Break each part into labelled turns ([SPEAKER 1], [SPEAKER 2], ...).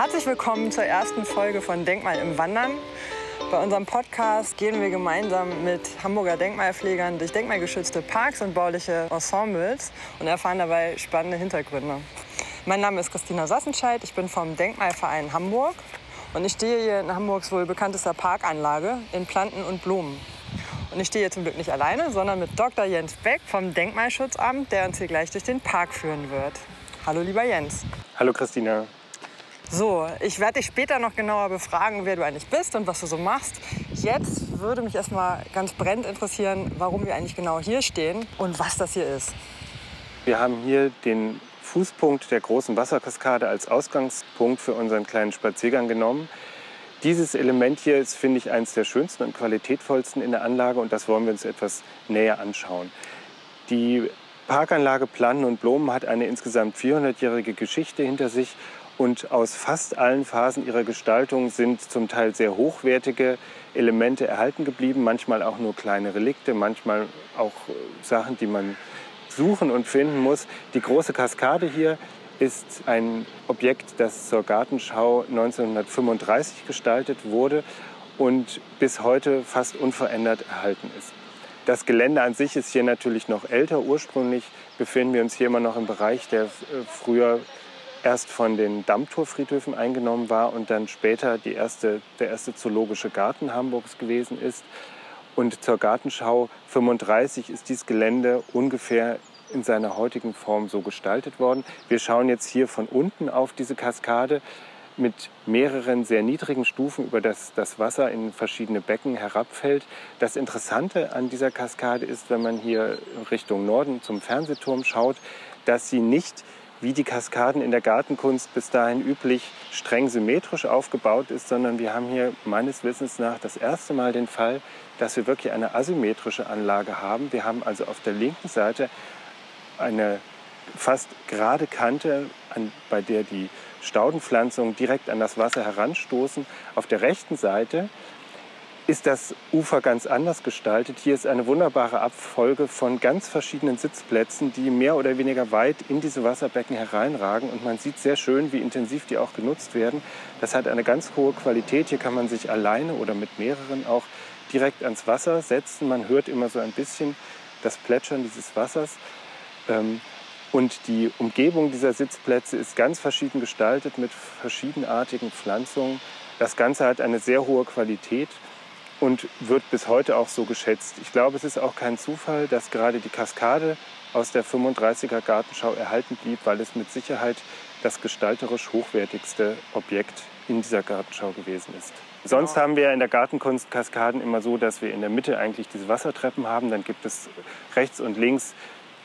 [SPEAKER 1] Herzlich willkommen zur ersten Folge von Denkmal im Wandern. Bei unserem Podcast gehen wir gemeinsam mit Hamburger Denkmalpflegern durch denkmalgeschützte Parks und bauliche Ensembles und erfahren dabei spannende Hintergründe. Mein Name ist Christina Sassenscheid, ich bin vom Denkmalverein Hamburg und ich stehe hier in Hamburgs wohl bekanntester Parkanlage in Planten und Blumen. Und ich stehe hier zum Glück nicht alleine, sondern mit Dr. Jens Beck vom Denkmalschutzamt, der uns hier gleich durch den Park führen wird. Hallo lieber Jens.
[SPEAKER 2] Hallo Christina.
[SPEAKER 1] So, ich werde dich später noch genauer befragen, wer du eigentlich bist und was du so machst. Jetzt würde mich erstmal ganz brennend interessieren, warum wir eigentlich genau hier stehen und was das hier ist.
[SPEAKER 2] Wir haben hier den Fußpunkt der großen Wasserkaskade als Ausgangspunkt für unseren kleinen Spaziergang genommen. Dieses Element hier ist, finde ich, eines der schönsten und qualitätvollsten in der Anlage und das wollen wir uns etwas näher anschauen. Die Parkanlage Plannen und Blumen hat eine insgesamt 400-jährige Geschichte hinter sich und aus fast allen Phasen ihrer Gestaltung sind zum Teil sehr hochwertige Elemente erhalten geblieben, manchmal auch nur kleine Relikte, manchmal auch äh, Sachen, die man suchen und finden muss. Die große Kaskade hier ist ein Objekt, das zur Gartenschau 1935 gestaltet wurde und bis heute fast unverändert erhalten ist. Das Gelände an sich ist hier natürlich noch älter. Ursprünglich befinden wir uns hier immer noch im Bereich, der äh, früher erst von den Dammtorfriedhöfen eingenommen war und dann später die erste, der erste zoologische Garten Hamburgs gewesen ist. Und zur Gartenschau 35 ist dieses Gelände ungefähr in seiner heutigen Form so gestaltet worden. Wir schauen jetzt hier von unten auf diese Kaskade mit mehreren sehr niedrigen Stufen, über das das Wasser in verschiedene Becken herabfällt. Das Interessante an dieser Kaskade ist, wenn man hier Richtung Norden zum Fernsehturm schaut, dass sie nicht wie die Kaskaden in der Gartenkunst bis dahin üblich streng symmetrisch aufgebaut ist, sondern wir haben hier meines Wissens nach das erste Mal den Fall, dass wir wirklich eine asymmetrische Anlage haben. Wir haben also auf der linken Seite eine fast gerade Kante, an, bei der die Staudenpflanzungen direkt an das Wasser heranstoßen. Auf der rechten Seite ist das Ufer ganz anders gestaltet. Hier ist eine wunderbare Abfolge von ganz verschiedenen Sitzplätzen, die mehr oder weniger weit in diese Wasserbecken hereinragen. Und man sieht sehr schön, wie intensiv die auch genutzt werden. Das hat eine ganz hohe Qualität. Hier kann man sich alleine oder mit mehreren auch direkt ans Wasser setzen. Man hört immer so ein bisschen das Plätschern dieses Wassers. Ähm, und die Umgebung dieser Sitzplätze ist ganz verschieden gestaltet mit verschiedenartigen Pflanzungen. Das Ganze hat eine sehr hohe Qualität und wird bis heute auch so geschätzt. Ich glaube, es ist auch kein Zufall, dass gerade die Kaskade aus der 35er Gartenschau erhalten blieb, weil es mit Sicherheit das gestalterisch hochwertigste Objekt in dieser Gartenschau gewesen ist. Sonst haben wir in der Gartenkunst Kaskaden immer so, dass wir in der Mitte eigentlich diese Wassertreppen haben. Dann gibt es rechts und links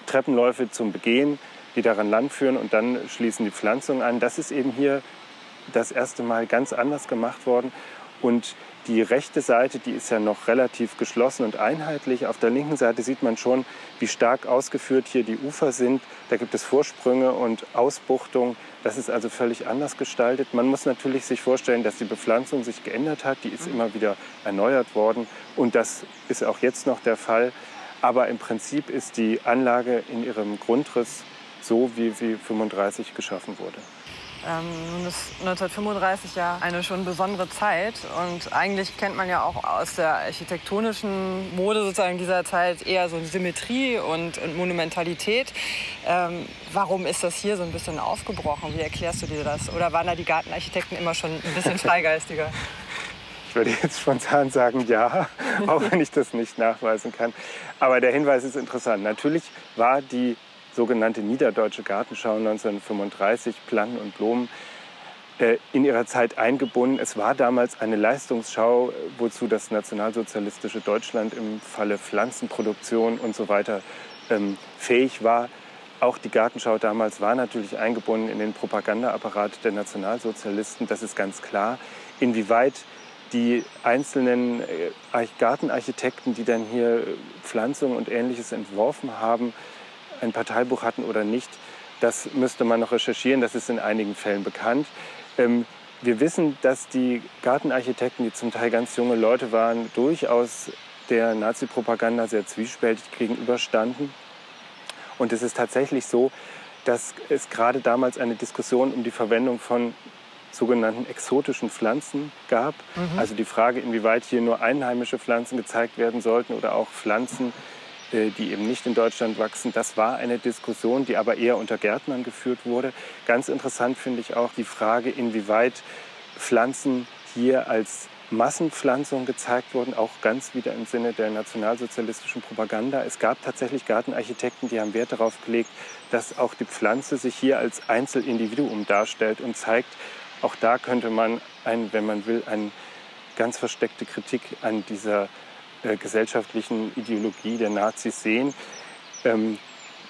[SPEAKER 2] Treppenläufe zum Begehen, die daran langführen und dann schließen die Pflanzungen an. Das ist eben hier das erste Mal ganz anders gemacht worden. Und die rechte Seite, die ist ja noch relativ geschlossen und einheitlich. Auf der linken Seite sieht man schon, wie stark ausgeführt hier die Ufer sind. Da gibt es Vorsprünge und Ausbuchtungen. Das ist also völlig anders gestaltet. Man muss natürlich sich vorstellen, dass die Bepflanzung sich geändert hat. Die ist immer wieder erneuert worden. Und das ist auch jetzt noch der Fall. Aber im Prinzip ist die Anlage in ihrem Grundriss so, wie sie 35 geschaffen wurde.
[SPEAKER 1] Ähm, nun ist 1935 ja eine schon besondere Zeit und eigentlich kennt man ja auch aus der architektonischen Mode sozusagen dieser Zeit eher so Symmetrie und, und Monumentalität. Ähm, warum ist das hier so ein bisschen aufgebrochen? Wie erklärst du dir das? Oder waren da die Gartenarchitekten immer schon ein bisschen freigeistiger?
[SPEAKER 2] Ich würde jetzt spontan sagen, ja, auch wenn ich das nicht nachweisen kann. Aber der Hinweis ist interessant. Natürlich war die sogenannte Niederdeutsche Gartenschau 1935, Planen und Blumen, äh, in ihrer Zeit eingebunden. Es war damals eine Leistungsschau, wozu das nationalsozialistische Deutschland im Falle Pflanzenproduktion und so weiter ähm, fähig war. Auch die Gartenschau damals war natürlich eingebunden in den Propagandaapparat der Nationalsozialisten, das ist ganz klar. Inwieweit die einzelnen äh, Gartenarchitekten, die dann hier Pflanzungen und Ähnliches entworfen haben, ein Parteibuch hatten oder nicht, das müsste man noch recherchieren. Das ist in einigen Fällen bekannt. Ähm, wir wissen, dass die Gartenarchitekten, die zum Teil ganz junge Leute waren, durchaus der Nazi-Propaganda sehr zwiespältig gegenüberstanden. Und es ist tatsächlich so, dass es gerade damals eine Diskussion um die Verwendung von sogenannten exotischen Pflanzen gab. Mhm. Also die Frage, inwieweit hier nur einheimische Pflanzen gezeigt werden sollten oder auch Pflanzen, die eben nicht in Deutschland wachsen. Das war eine Diskussion, die aber eher unter Gärtnern geführt wurde. Ganz interessant finde ich auch die Frage, inwieweit Pflanzen hier als Massenpflanzung gezeigt wurden, auch ganz wieder im Sinne der nationalsozialistischen Propaganda. Es gab tatsächlich Gartenarchitekten, die haben Wert darauf gelegt, dass auch die Pflanze sich hier als Einzelindividuum darstellt und zeigt, auch da könnte man, ein, wenn man will, eine ganz versteckte Kritik an dieser äh, gesellschaftlichen Ideologie der Nazis sehen. Ähm,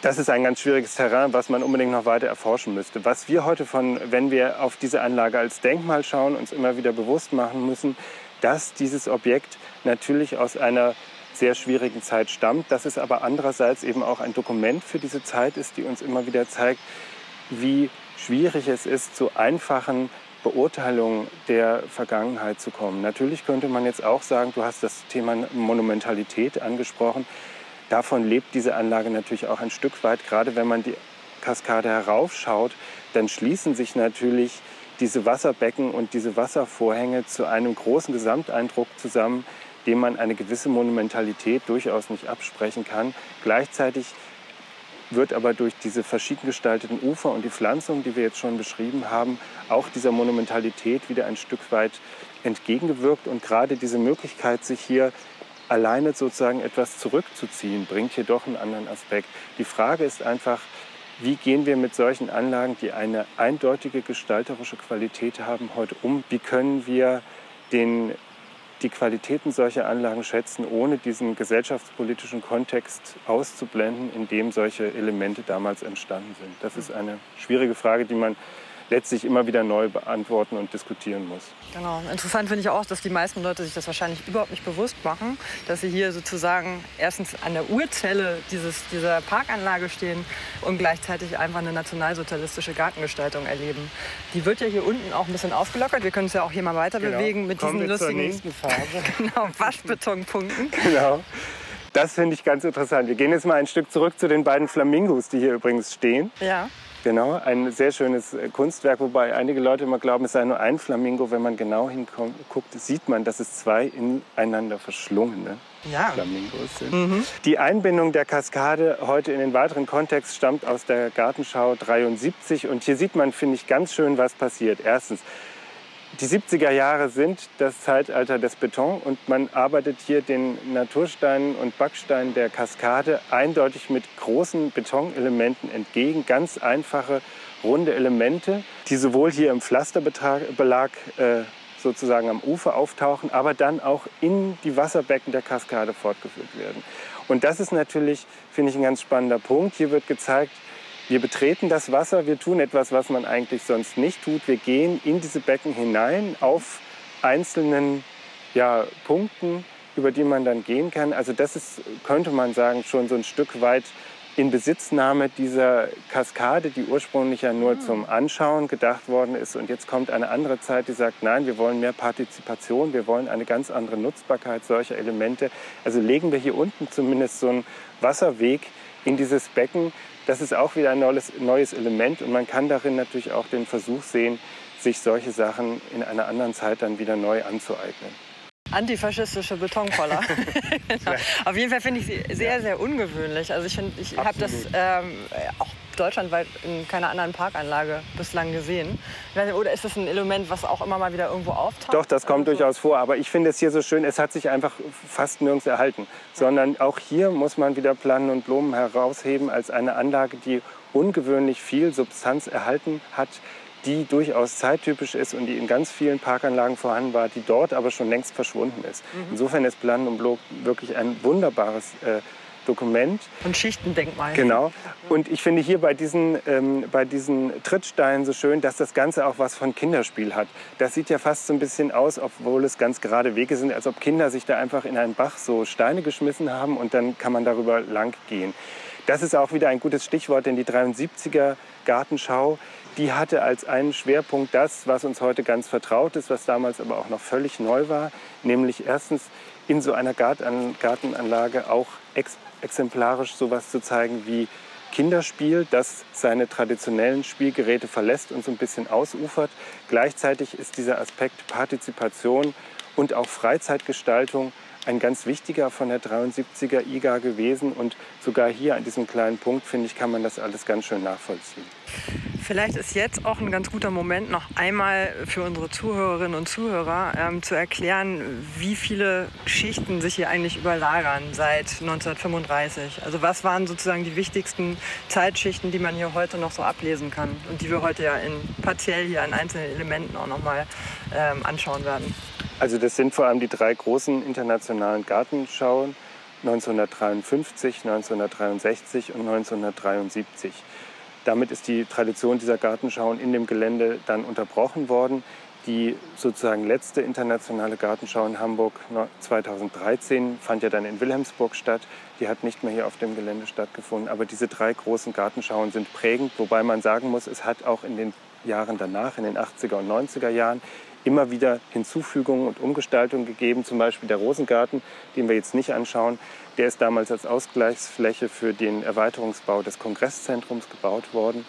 [SPEAKER 2] das ist ein ganz schwieriges Terrain, was man unbedingt noch weiter erforschen müsste. Was wir heute von, wenn wir auf diese Anlage als Denkmal schauen, uns immer wieder bewusst machen müssen, dass dieses Objekt natürlich aus einer sehr schwierigen Zeit stammt, dass es aber andererseits eben auch ein Dokument für diese Zeit ist, die uns immer wieder zeigt, wie schwierig es ist, zu einfachen Beurteilungen der Vergangenheit zu kommen. Natürlich könnte man jetzt auch sagen, du hast das Thema Monumentalität angesprochen. Davon lebt diese Anlage natürlich auch ein Stück weit. Gerade wenn man die Kaskade heraufschaut, dann schließen sich natürlich diese Wasserbecken und diese Wasservorhänge zu einem großen Gesamteindruck zusammen, dem man eine gewisse Monumentalität durchaus nicht absprechen kann. Gleichzeitig wird aber durch diese verschieden gestalteten Ufer und die Pflanzung, die wir jetzt schon beschrieben haben, auch dieser Monumentalität wieder ein Stück weit entgegengewirkt. Und gerade diese Möglichkeit, sich hier alleine sozusagen etwas zurückzuziehen, bringt hier doch einen anderen Aspekt. Die Frage ist einfach, wie gehen wir mit solchen Anlagen, die eine eindeutige gestalterische Qualität haben, heute um? Wie können wir den die Qualitäten solcher Anlagen schätzen, ohne diesen gesellschaftspolitischen Kontext auszublenden, in dem solche Elemente damals entstanden sind. Das ist eine schwierige Frage, die man letztlich immer wieder neu beantworten und diskutieren muss.
[SPEAKER 1] Genau. Interessant finde ich auch, dass die meisten Leute sich das wahrscheinlich überhaupt nicht bewusst machen, dass sie hier sozusagen erstens an der Urzelle dieses, dieser Parkanlage stehen und gleichzeitig einfach eine nationalsozialistische Gartengestaltung erleben. Die wird ja hier unten auch ein bisschen aufgelockert. Wir können uns ja auch hier mal weiter genau. bewegen mit
[SPEAKER 2] Kommen
[SPEAKER 1] diesen lustigen
[SPEAKER 2] nächsten Phase.
[SPEAKER 1] genau, Waschbetonpunkten.
[SPEAKER 2] Genau. Das finde ich ganz interessant. Wir gehen jetzt mal ein Stück zurück zu den beiden Flamingos, die hier übrigens stehen.
[SPEAKER 1] Ja.
[SPEAKER 2] Genau, ein sehr schönes äh, Kunstwerk, wobei einige Leute immer glauben, es sei nur ein Flamingo. Wenn man genau hinguckt, sieht man, dass es zwei ineinander verschlungene ja. Flamingos sind. Mhm. Die Einbindung der Kaskade heute in den weiteren Kontext stammt aus der Gartenschau 73 und hier sieht man, finde ich, ganz schön, was passiert. Erstens, die 70er Jahre sind das Zeitalter des Beton und man arbeitet hier den Natursteinen und Backsteinen der Kaskade eindeutig mit großen Betonelementen entgegen. Ganz einfache, runde Elemente, die sowohl hier im Pflasterbelag äh, sozusagen am Ufer auftauchen, aber dann auch in die Wasserbecken der Kaskade fortgeführt werden. Und das ist natürlich, finde ich, ein ganz spannender Punkt. Hier wird gezeigt, wir betreten das Wasser, wir tun etwas, was man eigentlich sonst nicht tut. Wir gehen in diese Becken hinein auf einzelnen ja, Punkten, über die man dann gehen kann. Also das ist, könnte man sagen, schon so ein Stück weit in Besitznahme dieser Kaskade, die ursprünglich ja nur zum Anschauen gedacht worden ist. Und jetzt kommt eine andere Zeit, die sagt, nein, wir wollen mehr Partizipation, wir wollen eine ganz andere Nutzbarkeit solcher Elemente. Also legen wir hier unten zumindest so einen Wasserweg in dieses Becken, das ist auch wieder ein neues, neues Element und man kann darin natürlich auch den Versuch sehen, sich solche Sachen in einer anderen Zeit dann wieder neu anzueignen.
[SPEAKER 1] Antifaschistische Betonkoller. genau. Auf jeden Fall finde ich sie sehr, sehr ungewöhnlich. Also ich, ich habe das ähm, auch deutschlandweit in keiner anderen Parkanlage bislang gesehen. Oder ist das ein Element, was auch immer mal wieder irgendwo auftaucht?
[SPEAKER 2] Doch, das kommt also, durchaus vor. Aber ich finde es hier so schön, es hat sich einfach fast nirgends erhalten. Sondern auch hier muss man wieder Planen und Blumen herausheben als eine Anlage, die ungewöhnlich viel Substanz erhalten hat die durchaus zeittypisch ist und die in ganz vielen Parkanlagen vorhanden war, die dort aber schon längst verschwunden ist. Mhm. Insofern ist Planen und Blumen wirklich ein wunderbares äh, Dokument.
[SPEAKER 1] Und Schichtendenkmal.
[SPEAKER 2] Genau. Und ich finde hier bei diesen, ähm, bei diesen Trittsteinen so schön, dass das Ganze auch was von Kinderspiel hat. Das sieht ja fast so ein bisschen aus, obwohl es ganz gerade Wege sind, als ob Kinder sich da einfach in einen Bach so Steine geschmissen haben und dann kann man darüber lang gehen. Das ist auch wieder ein gutes Stichwort, denn die 73er Gartenschau, die hatte als einen Schwerpunkt das, was uns heute ganz vertraut ist, was damals aber auch noch völlig neu war, nämlich erstens in so einer Gartenanlage auch exemplarisch sowas zu zeigen wie Kinderspiel, das seine traditionellen Spielgeräte verlässt und so ein bisschen ausufert. Gleichzeitig ist dieser Aspekt Partizipation und auch Freizeitgestaltung ein ganz wichtiger von der 73er IGA gewesen. Und sogar hier an diesem kleinen Punkt, finde ich, kann man das alles ganz schön nachvollziehen.
[SPEAKER 1] Vielleicht ist jetzt auch ein ganz guter Moment, noch einmal für unsere Zuhörerinnen und Zuhörer ähm, zu erklären, wie viele Schichten sich hier eigentlich überlagern seit 1935. Also was waren sozusagen die wichtigsten Zeitschichten, die man hier heute noch so ablesen kann und die wir heute ja in partiell hier an einzelnen Elementen auch noch mal ähm, anschauen werden.
[SPEAKER 2] Also das sind vor allem die drei großen internationalen Gartenschauen 1953, 1963 und 1973. Damit ist die Tradition dieser Gartenschauen in dem Gelände dann unterbrochen worden. Die sozusagen letzte internationale Gartenschau in Hamburg 2013 fand ja dann in Wilhelmsburg statt. Die hat nicht mehr hier auf dem Gelände stattgefunden. Aber diese drei großen Gartenschauen sind prägend, wobei man sagen muss, es hat auch in den Jahren danach, in den 80er und 90er Jahren, immer wieder Hinzufügungen und Umgestaltungen gegeben. Zum Beispiel der Rosengarten, den wir jetzt nicht anschauen, der ist damals als Ausgleichsfläche für den Erweiterungsbau des Kongresszentrums gebaut worden.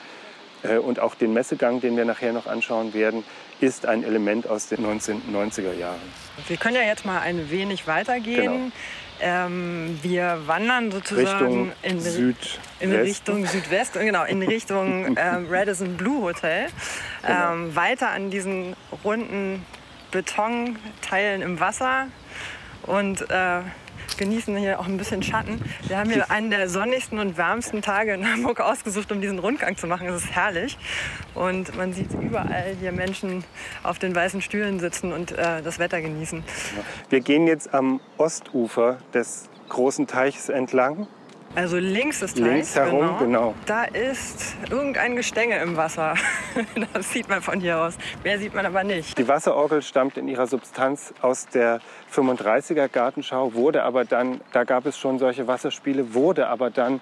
[SPEAKER 2] Äh, und auch den Messegang, den wir nachher noch anschauen werden, ist ein Element aus den 1990er Jahren.
[SPEAKER 1] Wir können ja jetzt mal ein wenig weitergehen. Genau. Ähm, wir wandern sozusagen
[SPEAKER 2] Richtung in, Süd
[SPEAKER 1] in Richtung Südwest, genau, in Richtung ähm, Radisson Blue Hotel. Genau. Ähm, weiter an diesen runden Betonteilen im Wasser und äh, genießen hier auch ein bisschen Schatten. Wir haben hier einen der sonnigsten und wärmsten Tage in Hamburg ausgesucht, um diesen Rundgang zu machen. Es ist herrlich. Und man sieht überall hier Menschen auf den weißen Stühlen sitzen und äh, das Wetter genießen.
[SPEAKER 2] Wir gehen jetzt am Ostufer des großen Teiches entlang
[SPEAKER 1] also links des
[SPEAKER 2] Teichs. Links herum, genau. genau.
[SPEAKER 1] Da ist irgendein Gestänge im Wasser. das sieht man von hier aus. Mehr sieht man aber nicht.
[SPEAKER 2] Die Wasserorgel stammt in ihrer Substanz aus der 35er Gartenschau, wurde aber dann, da gab es schon solche Wasserspiele, wurde aber dann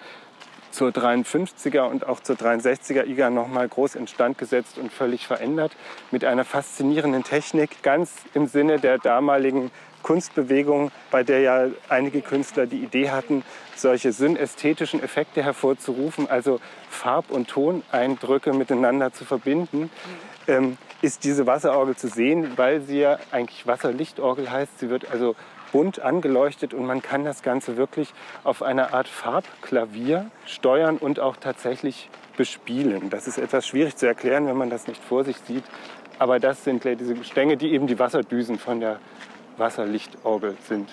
[SPEAKER 2] zur 53er und auch zur 63er IGA nochmal groß instand gesetzt und völlig verändert mit einer faszinierenden Technik, ganz im Sinne der damaligen Kunstbewegung, bei der ja einige Künstler die Idee hatten, solche synästhetischen Effekte hervorzurufen, also Farb- und Toneindrücke miteinander zu verbinden, ähm, ist diese Wasserorgel zu sehen, weil sie ja eigentlich Wasserlichtorgel heißt. Sie wird also bunt angeleuchtet und man kann das Ganze wirklich auf eine Art Farbklavier steuern und auch tatsächlich bespielen. Das ist etwas schwierig zu erklären, wenn man das nicht vor sich sieht. Aber das sind diese Stänge, die eben die Wasserdüsen von der Wasserlichtorgel sind.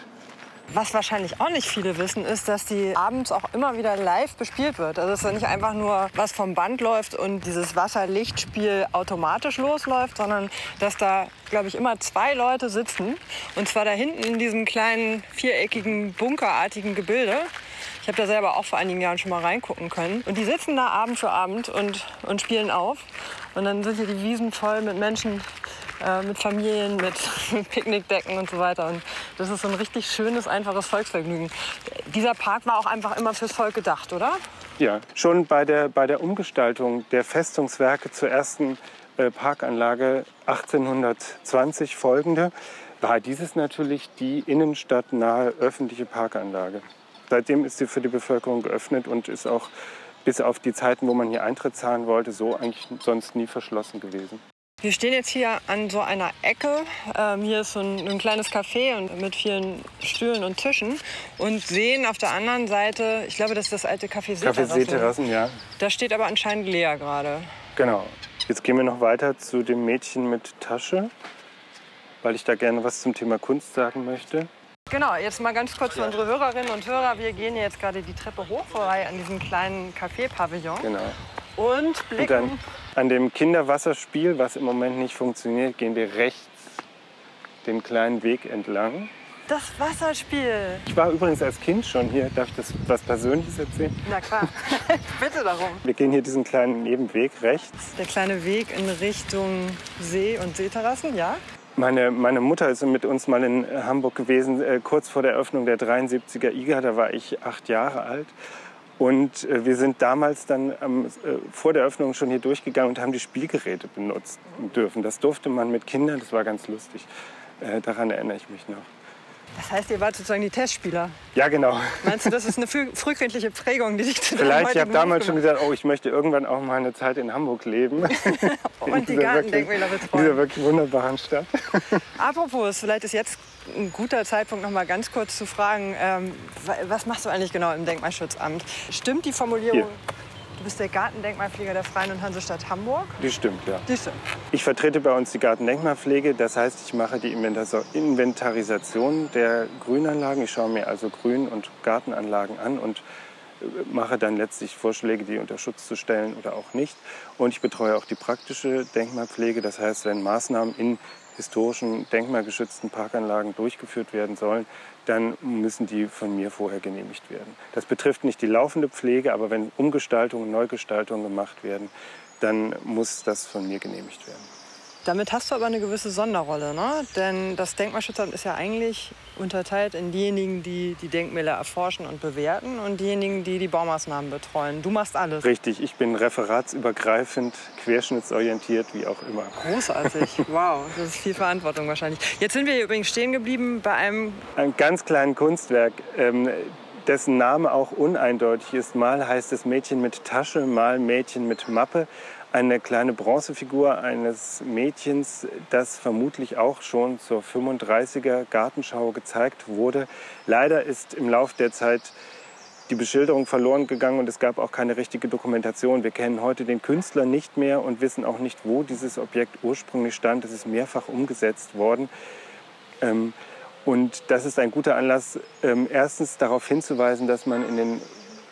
[SPEAKER 1] Was wahrscheinlich auch nicht viele wissen, ist, dass die abends auch immer wieder live bespielt wird. Also dass da nicht einfach nur was vom Band läuft und dieses Wasserlichtspiel automatisch losläuft, sondern dass da, glaube ich, immer zwei Leute sitzen. Und zwar da hinten in diesem kleinen viereckigen bunkerartigen Gebilde. Ich habe da selber auch vor einigen Jahren schon mal reingucken können. Und die sitzen da Abend für Abend und, und spielen auf. Und dann sind hier die Wiesen voll mit Menschen, äh, mit Familien, mit, Picknickdecken und so weiter. Und das ist so ein richtig schönes, einfaches Volksvergnügen. Dieser Park war auch einfach immer fürs Volk gedacht, oder?
[SPEAKER 2] Ja, schon bei der, bei der Umgestaltung der Festungswerke zur ersten äh, Parkanlage 1820 folgende war dieses natürlich die innenstadtnahe öffentliche Parkanlage. Seitdem ist sie für die Bevölkerung geöffnet und ist auch bis auf die Zeiten, wo man hier Eintritt zahlen wollte, so eigentlich sonst nie verschlossen gewesen.
[SPEAKER 1] Wir stehen jetzt hier an so einer Ecke. Ähm, hier ist so ein, ein, kleines Café und mit vielen Stühlen und Tischen und sehen auf der anderen Seite, ich glaube, das ist das alte Café Seeterrassen.
[SPEAKER 2] Café Seeterrassen, ja.
[SPEAKER 1] Da steht aber anscheinend leer gerade.
[SPEAKER 2] Genau. Jetzt gehen wir noch weiter zu dem Mädchen mit Tasche, weil ich da gerne was zum Thema Kunst sagen möchte.
[SPEAKER 1] Genau, jetzt mal ganz kurz für unsere Hörerinnen und Hörer. Wir gehen jetzt gerade die Treppe hoch vorbei an diesem kleinen Café-Pavillon.
[SPEAKER 2] Genau.
[SPEAKER 1] Und blicken. Und
[SPEAKER 2] an dem Kinderwasserspiel, was im Moment nicht funktioniert, gehen wir rechts den kleinen Weg entlang.
[SPEAKER 1] Das Wasserspiel.
[SPEAKER 2] Ich war übrigens als Kind schon hier. Darf ich das was Persönliches erzählen?
[SPEAKER 1] Na klar, bitte darum.
[SPEAKER 2] Wir gehen hier diesen kleinen Nebenweg rechts.
[SPEAKER 1] Der kleine Weg in Richtung See und Seeterrassen, ja?
[SPEAKER 2] Meine, meine Mutter ist mit uns mal in Hamburg gewesen, äh, kurz vor der Eröffnung der 73er IGA. Da war ich acht Jahre alt. Und äh, wir sind damals dann ähm, äh, vor der Eröffnung schon hier durchgegangen und haben die Spielgeräte benutzen dürfen. Das durfte man mit Kindern, das war ganz lustig. Äh, daran erinnere ich mich noch.
[SPEAKER 1] Das heißt, ihr wart sozusagen die Testspieler.
[SPEAKER 2] Ja, genau.
[SPEAKER 1] Meinst du, das ist eine früh frühkindliche Prägung, die dich zu
[SPEAKER 2] Vielleicht, ich habe damals schon gesagt, oh, ich möchte irgendwann auch mal eine Zeit in Hamburg leben.
[SPEAKER 1] Und die Gartendenkmäler
[SPEAKER 2] In
[SPEAKER 1] betreuen.
[SPEAKER 2] dieser wirklich wunderbaren Stadt.
[SPEAKER 1] Apropos, vielleicht ist jetzt ein guter Zeitpunkt, noch mal ganz kurz zu fragen, ähm, wa- was machst du eigentlich genau im Denkmalschutzamt? Stimmt die Formulierung,
[SPEAKER 2] Hier.
[SPEAKER 1] du bist der Gartendenkmalpfleger der Freien und Hansestadt Hamburg?
[SPEAKER 2] Die stimmt, ja.
[SPEAKER 1] Siehst du?
[SPEAKER 2] Ich vertrete bei uns die Gartendenkmalpflege. Das heißt, ich mache die Inventar- Inventarisation der Grünanlagen. Ich schaue mir also Grün- und Gartenanlagen an und äh, mache dann letztlich Vorschläge, die unter Schutz zu stellen oder auch nicht. Und ich betreue auch die praktische Denkmalpflege. Das heißt, wenn Maßnahmen in historischen, denkmalgeschützten Parkanlagen durchgeführt werden sollen, dann müssen die von mir vorher genehmigt werden. Das betrifft nicht die laufende Pflege, aber wenn Umgestaltungen, Neugestaltungen gemacht werden, dann muss das von mir genehmigt werden.
[SPEAKER 1] Damit hast du aber eine gewisse Sonderrolle, ne? Denn das Denkmalschutzamt ist ja eigentlich unterteilt in diejenigen, die die Denkmäler erforschen und bewerten und diejenigen, die die Baumaßnahmen betreuen. Du machst alles.
[SPEAKER 2] Richtig, ich bin referatsübergreifend, querschnittsorientiert, wie auch immer.
[SPEAKER 1] Großartig. Wow, das ist viel Verantwortung wahrscheinlich. Jetzt sind wir hier übrigens stehen geblieben bei einem
[SPEAKER 2] Ein ganz kleines Kunstwerk, ähm, dessen Name auch uneindeutig ist. Mal heißt es Mädchen mit Tasche, mal Mädchen mit Mappe. Eine kleine Bronzefigur eines Mädchens, das vermutlich auch schon zur 35er Gartenschau gezeigt wurde. Leider ist im Lauf der Zeit die Beschilderung verloren gegangen und es gab auch keine richtige Dokumentation. Wir kennen heute den Künstler nicht mehr und wissen auch nicht, wo dieses Objekt ursprünglich stand. Es ist mehrfach umgesetzt worden. Ähm, und das ist ein guter Anlass, ähm, erstens darauf hinzuweisen, dass man in den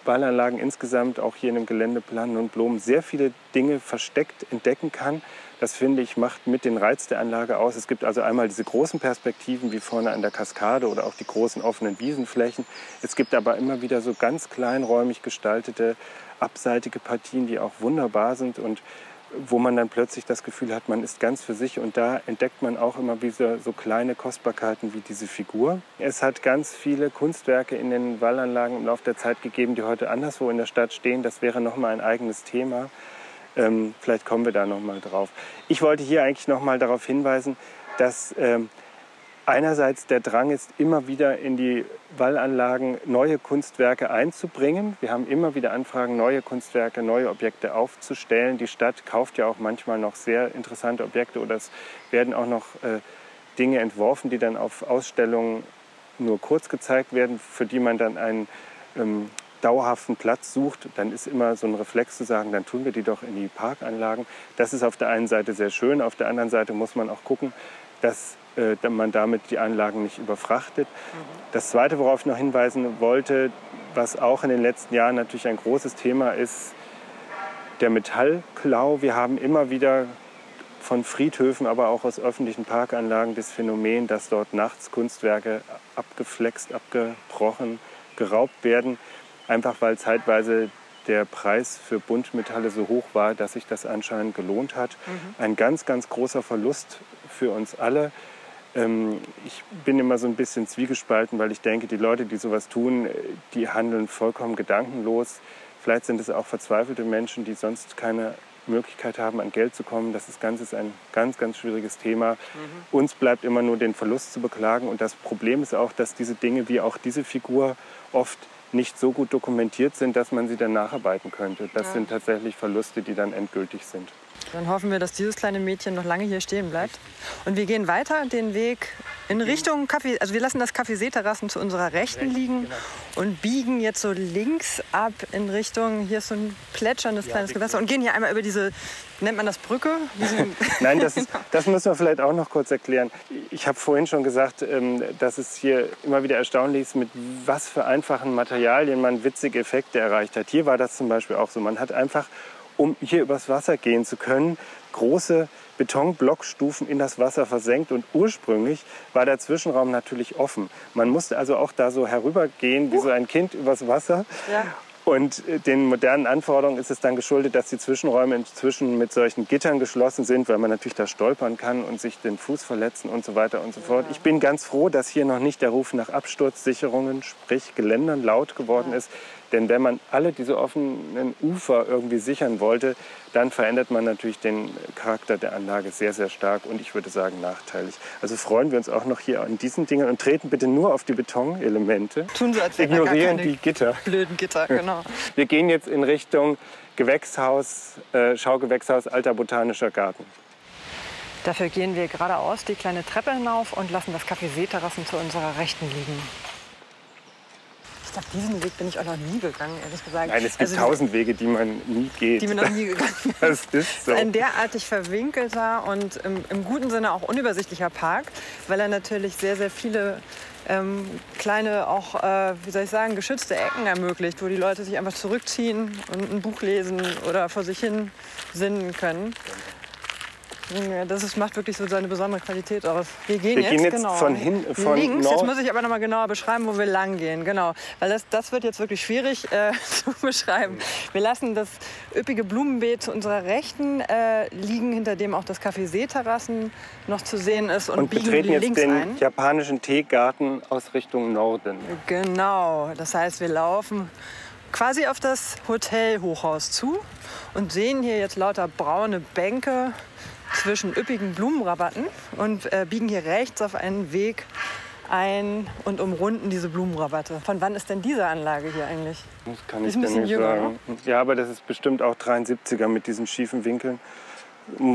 [SPEAKER 2] Ballanlagen insgesamt, auch hier in dem Geländeplan und Blumen, sehr viele Dinge versteckt entdecken kann. Das finde ich macht mit den Reiz der Anlage aus. Es gibt also einmal diese großen Perspektiven wie vorne an der Kaskade oder auch die großen offenen Wiesenflächen. Es gibt aber immer wieder so ganz kleinräumig gestaltete abseitige Partien, die auch wunderbar sind und wo man dann plötzlich das Gefühl hat, man ist ganz für sich und da entdeckt man auch immer wieder so kleine Kostbarkeiten wie diese Figur. Es hat ganz viele Kunstwerke in den Wallanlagen im Laufe der Zeit gegeben, die heute anderswo in der Stadt stehen. Das wäre noch mal ein eigenes Thema. Ähm, vielleicht kommen wir da noch mal drauf. Ich wollte hier eigentlich noch mal darauf hinweisen, dass ähm, einerseits der Drang ist, immer wieder in die Wallanlagen neue Kunstwerke einzubringen. Wir haben immer wieder Anfragen, neue Kunstwerke, neue Objekte aufzustellen. Die Stadt kauft ja auch manchmal noch sehr interessante Objekte oder es werden auch noch äh, Dinge entworfen, die dann auf Ausstellungen nur kurz gezeigt werden, für die man dann einen ähm, dauerhaften Platz sucht, dann ist immer so ein Reflex zu sagen, dann tun wir die doch in die Parkanlagen. Das ist auf der einen Seite sehr schön, auf der anderen Seite muss man auch gucken, dass äh, man damit die Anlagen nicht überfrachtet. Das Zweite, worauf ich noch hinweisen wollte, was auch in den letzten Jahren natürlich ein großes Thema ist, der Metallklau. Wir haben immer wieder von Friedhöfen, aber auch aus öffentlichen Parkanlagen das Phänomen, dass dort nachts Kunstwerke abgeflext, abgebrochen, geraubt werden, einfach weil zeitweise der Preis für Buntmetalle so hoch war, dass sich das anscheinend gelohnt hat. Ein ganz, ganz großer Verlust für uns alle. Ähm, ich bin immer so ein bisschen zwiegespalten, weil ich denke, die Leute, die sowas tun, äh, die handeln vollkommen gedankenlos. Vielleicht sind es auch verzweifelte Menschen, die sonst keine Möglichkeit haben, an Geld zu kommen. Das ist Ganze ist ein ganz, ganz schwieriges Thema. Uns bleibt immer nur den Verlust zu beklagen. Und das Problem ist auch, dass diese Dinge wie auch diese Figur oft nicht so gut dokumentiert sind, dass man sie dann nacharbeiten könnte. Das sind tatsächlich Verluste, die dann endgültig sind.
[SPEAKER 1] Dann hoffen wir, dass dieses kleine Mädchen noch lange hier stehen bleibt. Und wir gehen weiter den Weg in Richtung Kaffee. Also wir lassen das Café Seeterrassen zu unserer Rechten liegen und biegen jetzt so links ab in Richtung, hier ist so ein plätscherndes kleines Gewässer und gehen hier einmal über diese, nennt man das Brücke?
[SPEAKER 2] Nein, das, ist, das müssen wir vielleicht auch noch kurz erklären. Ich habe vorhin schon gesagt, ähm, dass es hier immer wieder erstaunlich ist, mit was für einfachen Materialien man witzige Effekte erreicht hat. Hier war das zum Beispiel auch so. Man hat einfach, um hier übers Wasser gehen zu können, große Betonblockstufen in das Wasser versenkt und ursprünglich war der Zwischenraum natürlich offen. Man musste also auch da so herübergehen, wie so ein Kind übers Wasser.
[SPEAKER 1] Ja.
[SPEAKER 2] Und äh, den modernen Anforderungen ist es dann geschuldet, dass die Zwischenräume inzwischen mit solchen Gittern geschlossen sind, weil man natürlich da stolpern kann und sich den Fuß verletzen und so weiter und so fort. Ich bin ganz froh, dass hier noch nicht der Ruf nach Absturzsicherungen, sprich Geländern, laut geworden ist. Denn wenn man alle diese offenen Ufer irgendwie sichern wollte, dann verändert man natürlich den Charakter der Anlage sehr, sehr stark und ich würde sagen nachteilig. Also freuen wir uns auch noch hier an diesen Dingen und treten bitte nur auf die Betonelemente.
[SPEAKER 1] Tun Sie als
[SPEAKER 2] Ignorieren die Gitter.
[SPEAKER 1] Blöden Gitter, genau.
[SPEAKER 2] Wir gehen jetzt in Richtung Gewächshaus, äh, Schaugewächshaus Alter Botanischer Garten.
[SPEAKER 1] Dafür gehen wir geradeaus die kleine Treppe hinauf und lassen das Café Seeterrassen zu unserer Rechten liegen. Ich glaube, diesen Weg bin ich auch noch nie gegangen, ehrlich gesagt.
[SPEAKER 2] Nein, es gibt
[SPEAKER 1] Also
[SPEAKER 2] tausend Wege, die man nie geht.
[SPEAKER 1] Die mir noch nie gegangen bin.
[SPEAKER 2] das ist so.
[SPEAKER 1] Ein derartig verwinkelter und im, im guten Sinne auch unübersichtlicher Park, weil er natürlich sehr, sehr viele ähm, kleine, auch, äh, wie soll ich sagen, geschützte Ecken ermöglicht, wo die Leute sich einfach zurückziehen und ein Buch lesen oder vor sich hin sinnen können. Ja, Das ist, macht wirklich so seine besondere Qualität aus. Wir gehen
[SPEAKER 2] Wir
[SPEAKER 1] jetzt,
[SPEAKER 2] gehen jetzt
[SPEAKER 1] genau,
[SPEAKER 2] von hin- von
[SPEAKER 1] links.
[SPEAKER 2] Nord-
[SPEAKER 1] Jetzt muss ich aber noch mal genauer beschreiben, wo wir lang gehen. Genau, weil das, das wird jetzt wirklich schwierig äh, zu beschreiben. Wir lassen das üppige Blumenbeet zu unserer Rechten äh, liegen, hinter dem auch das Café Seeterrassen noch zu sehen ist und,
[SPEAKER 2] und
[SPEAKER 1] biegen
[SPEAKER 2] betreten jetzt
[SPEAKER 1] links
[SPEAKER 2] den
[SPEAKER 1] ein.
[SPEAKER 2] japanischen Teegarten aus Richtung Norden.
[SPEAKER 1] Genau, das heißt, wir laufen quasi auf das Hotelhochhaus zu und sehen hier jetzt lauter braune Bänke zwischen üppigen Blumenrabatten und äh, biegen hier rechts auf einen Weg ein und umrunden diese Blumenrabatte. Von wann ist denn diese Anlage hier eigentlich?
[SPEAKER 2] Das kann ich
[SPEAKER 1] ein
[SPEAKER 2] dir nicht
[SPEAKER 1] jünger,
[SPEAKER 2] sagen. Ja, aber das ist bestimmt auch 73er mit diesen schiefen Winkeln.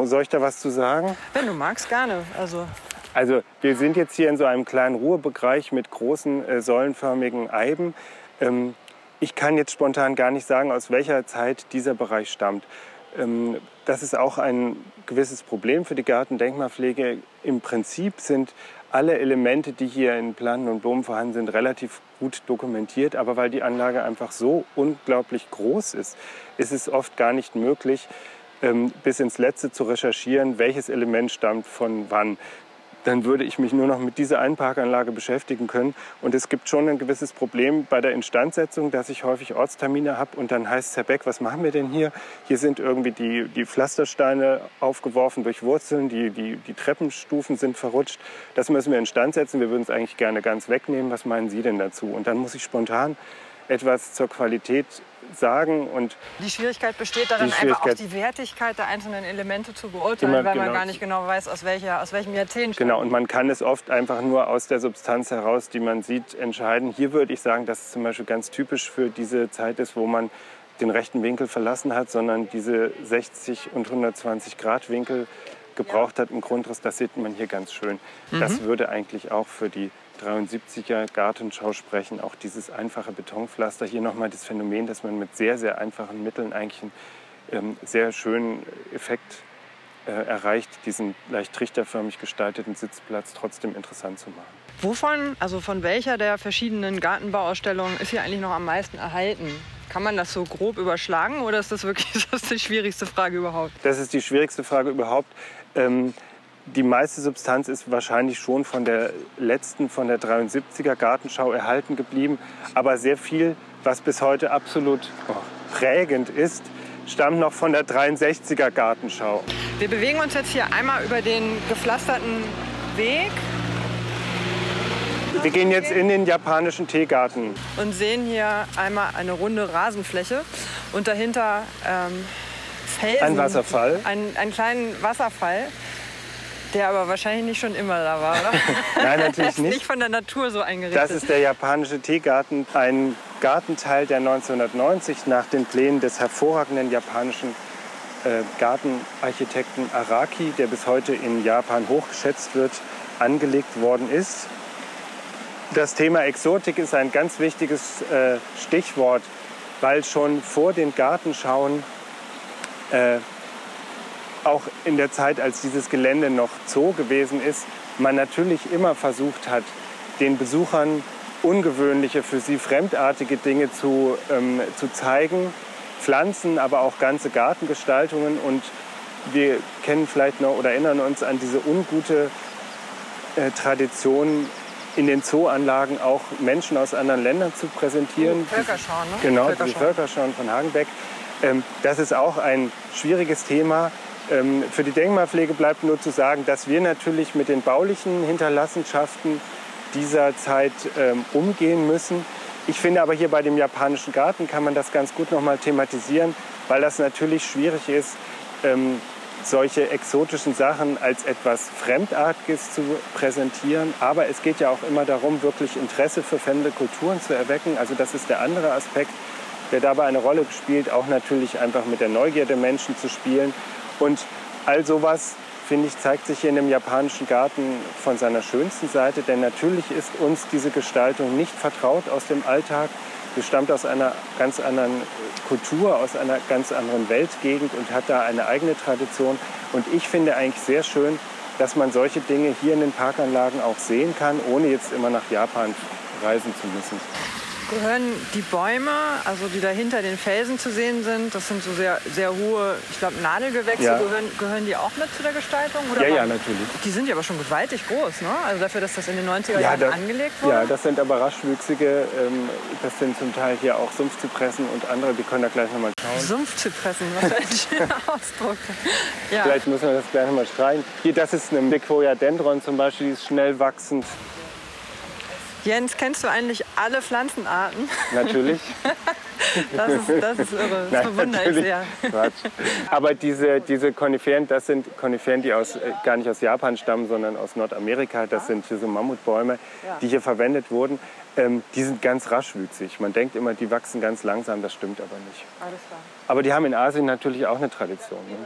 [SPEAKER 2] Soll ich da was zu sagen?
[SPEAKER 1] Wenn du magst, gerne. Also
[SPEAKER 2] Also wir sind jetzt hier in so einem kleinen Ruhebereich mit großen äh, säulenförmigen Eiben. Ähm, ich kann jetzt spontan gar nicht sagen, aus welcher Zeit dieser Bereich stammt. Ähm, das ist auch ein gewisses Problem für die Gartendenkmalpflege. Im Prinzip sind alle Elemente, die hier in Planten und Blumen vorhanden sind, relativ gut dokumentiert. Aber weil die Anlage einfach so unglaublich groß ist, ist es oft gar nicht möglich, ähm, bis ins Letzte zu recherchieren, welches Element stammt von wann. Dann würde ich mich nur noch mit dieser Einparkanlage beschäftigen können. Und es gibt schon ein gewisses Problem bei der Instandsetzung, dass ich häufig Ortstermine habe und dann heißt es, Herr Beck, was machen wir denn hier? Hier sind irgendwie die, die Pflastersteine aufgeworfen durch Wurzeln, die, die, die Treppenstufen sind verrutscht. Das müssen wir instand setzen. Wir würden es eigentlich gerne ganz wegnehmen. Was meinen Sie denn dazu? Und dann muss ich spontan etwas zur Qualität sagen und
[SPEAKER 1] die Schwierigkeit besteht darin,
[SPEAKER 2] Die
[SPEAKER 1] einfach auch
[SPEAKER 2] Schwierigkeit-
[SPEAKER 1] die Wertigkeit der einzelnen Elemente zu beurteilen,
[SPEAKER 2] Immer
[SPEAKER 1] weil man
[SPEAKER 2] genau.
[SPEAKER 1] gar nicht genau weiß, aus, welcher, aus welchem Jahrzehnt.
[SPEAKER 2] Genau, und man kann es oft einfach nur aus der Substanz heraus, die man sieht, entscheiden. Hier würde ich sagen, dass es zum Beispiel ganz typisch für diese Zeit ist, wo man den rechten Winkel verlassen hat, sondern diese 60 und 120 Grad Winkel gebraucht hat im Grundriss. Das sieht man hier ganz schön. Das würde eigentlich auch für die 73er Gartenschau sprechen. Auch dieses einfache Betonpflaster. Hier nochmal das Phänomen, dass man mit sehr, sehr einfachen Mitteln eigentlich einen ähm, sehr schönen Effekt äh, erreicht, diesen leicht trichterförmig gestalteten Sitzplatz trotzdem interessant zu machen.
[SPEAKER 1] Wovon, also von welcher der verschiedenen Gartenbauausstellungen ist hier eigentlich noch am meisten erhalten? Kann man das so grob überschlagen oder ist das wirklich ist das die schwierigste Frage überhaupt?
[SPEAKER 2] Das ist die schwierigste Frage überhaupt. Ähm, die meiste Substanz ist wahrscheinlich schon von der letzten, von der 73er Gartenschau erhalten geblieben. Aber sehr viel, was bis heute absolut oh, prägend ist, stammt noch von der 63er Gartenschau.
[SPEAKER 1] Wir bewegen uns jetzt hier einmal über den gepflasterten Weg
[SPEAKER 2] Wir gehen jetzt in den japanischen Teegarten.
[SPEAKER 1] und sehen hier einmal eine runde Rasenfläche und dahinter ähm, Felsen.
[SPEAKER 2] Ein Wasserfall.
[SPEAKER 1] Ein, einen kleinen Wasserfall, der aber wahrscheinlich nicht schon immer da war, oder?
[SPEAKER 2] Nein, natürlich
[SPEAKER 1] ist nicht
[SPEAKER 2] nicht.
[SPEAKER 1] von der Natur so eingerichtet.
[SPEAKER 2] Das ist der japanische Teegarten, ein Gartenteil, der 1990 nach den Plänen des hervorragenden japanischen äh, Gartenarchitekten Araki, der bis heute in Japan hochgeschätzt wird, angelegt worden ist. Das Thema Exotik ist ein ganz wichtiges äh, Stichwort, weil schon vor den Gartenschauen äh, auch in der Zeit, als dieses Gelände noch Zoo gewesen ist, man natürlich immer versucht hat, den Besuchern ungewöhnliche, für sie fremdartige Dinge zu, ähm, zu zeigen. Pflanzen, aber auch ganze Gartengestaltungen. Und wir kennen vielleicht noch oder erinnern uns an diese ungute äh, Tradition, in den Zooanlagen auch Menschen aus anderen Ländern zu präsentieren.
[SPEAKER 1] Völkerschauen, ne?
[SPEAKER 2] Genau, diese
[SPEAKER 1] Völkerschauen.
[SPEAKER 2] Völkerschauen von Hagenbeck. Ähm, das ist auch ein schwieriges Thema. Ähm, für die Denkmalpflege bleibt nur zu sagen, dass wir natürlich mit den baulichen Hinterlassenschaften dieser Zeit ähm, umgehen müssen. Ich finde aber hier bei dem japanischen Garten kann man das ganz gut nochmal thematisieren, weil das natürlich schwierig ist, ähm, solche exotischen Sachen als etwas Fremdartiges zu präsentieren. Aber es geht ja auch immer darum, wirklich Interesse für fremde Kulturen zu erwecken. Also das ist der andere Aspekt, der dabei eine Rolle spielt, auch natürlich einfach mit der Neugier der Menschen zu spielen. Und all sowas, finde ich, zeigt sich hier in dem japanischen Garten von seiner schönsten Seite. Denn natürlich ist uns diese Gestaltung nicht vertraut aus dem Alltag. Sie stammt aus einer ganz anderen Kultur, aus einer ganz anderen Weltgegend und hat da eine eigene Tradition. Und ich finde eigentlich sehr schön, dass man solche Dinge hier in den Parkanlagen auch sehen kann, ohne jetzt immer nach Japan reisen zu müssen
[SPEAKER 1] gehören die Bäume, also die da hinter den Felsen zu sehen sind, das sind so sehr, sehr hohe, ich glaube, Nadelgewächse, ja. gehören, gehören die auch mit zu der Gestaltung?
[SPEAKER 2] Oder ja, ja, natürlich.
[SPEAKER 1] Die sind ja aber schon gewaltig groß, ne? Also dafür, dass das in den 90er Jahren ja, angelegt wurde?
[SPEAKER 2] Ja, das sind aber raschwüchsige, ähm, das sind zum Teil hier auch Sumpfzypressen und andere, die können da gleich nochmal schauen.
[SPEAKER 1] Sumpfzypressen, was für ein schöner Ausdruck.
[SPEAKER 2] Ja. Vielleicht müssen wir das gleich nochmal streichen. Hier, das ist ein Sequoia dendron zum Beispiel, die ist schnell wachsend.
[SPEAKER 1] Jens, kennst du eigentlich alle Pflanzenarten?
[SPEAKER 2] Natürlich.
[SPEAKER 1] das, ist, das ist irre, das bewundere ich sehr. Quatsch.
[SPEAKER 2] Aber diese, diese Koniferen, das sind Koniferen, die aus, äh, gar nicht aus Japan stammen, sondern aus Nordamerika. Das sind diese Mammutbäume, die hier verwendet wurden. Ähm, die sind ganz raschwüchsig. Man denkt immer, die wachsen ganz langsam, das stimmt aber nicht. Alles klar. Aber die haben in Asien natürlich auch eine Tradition. Ne?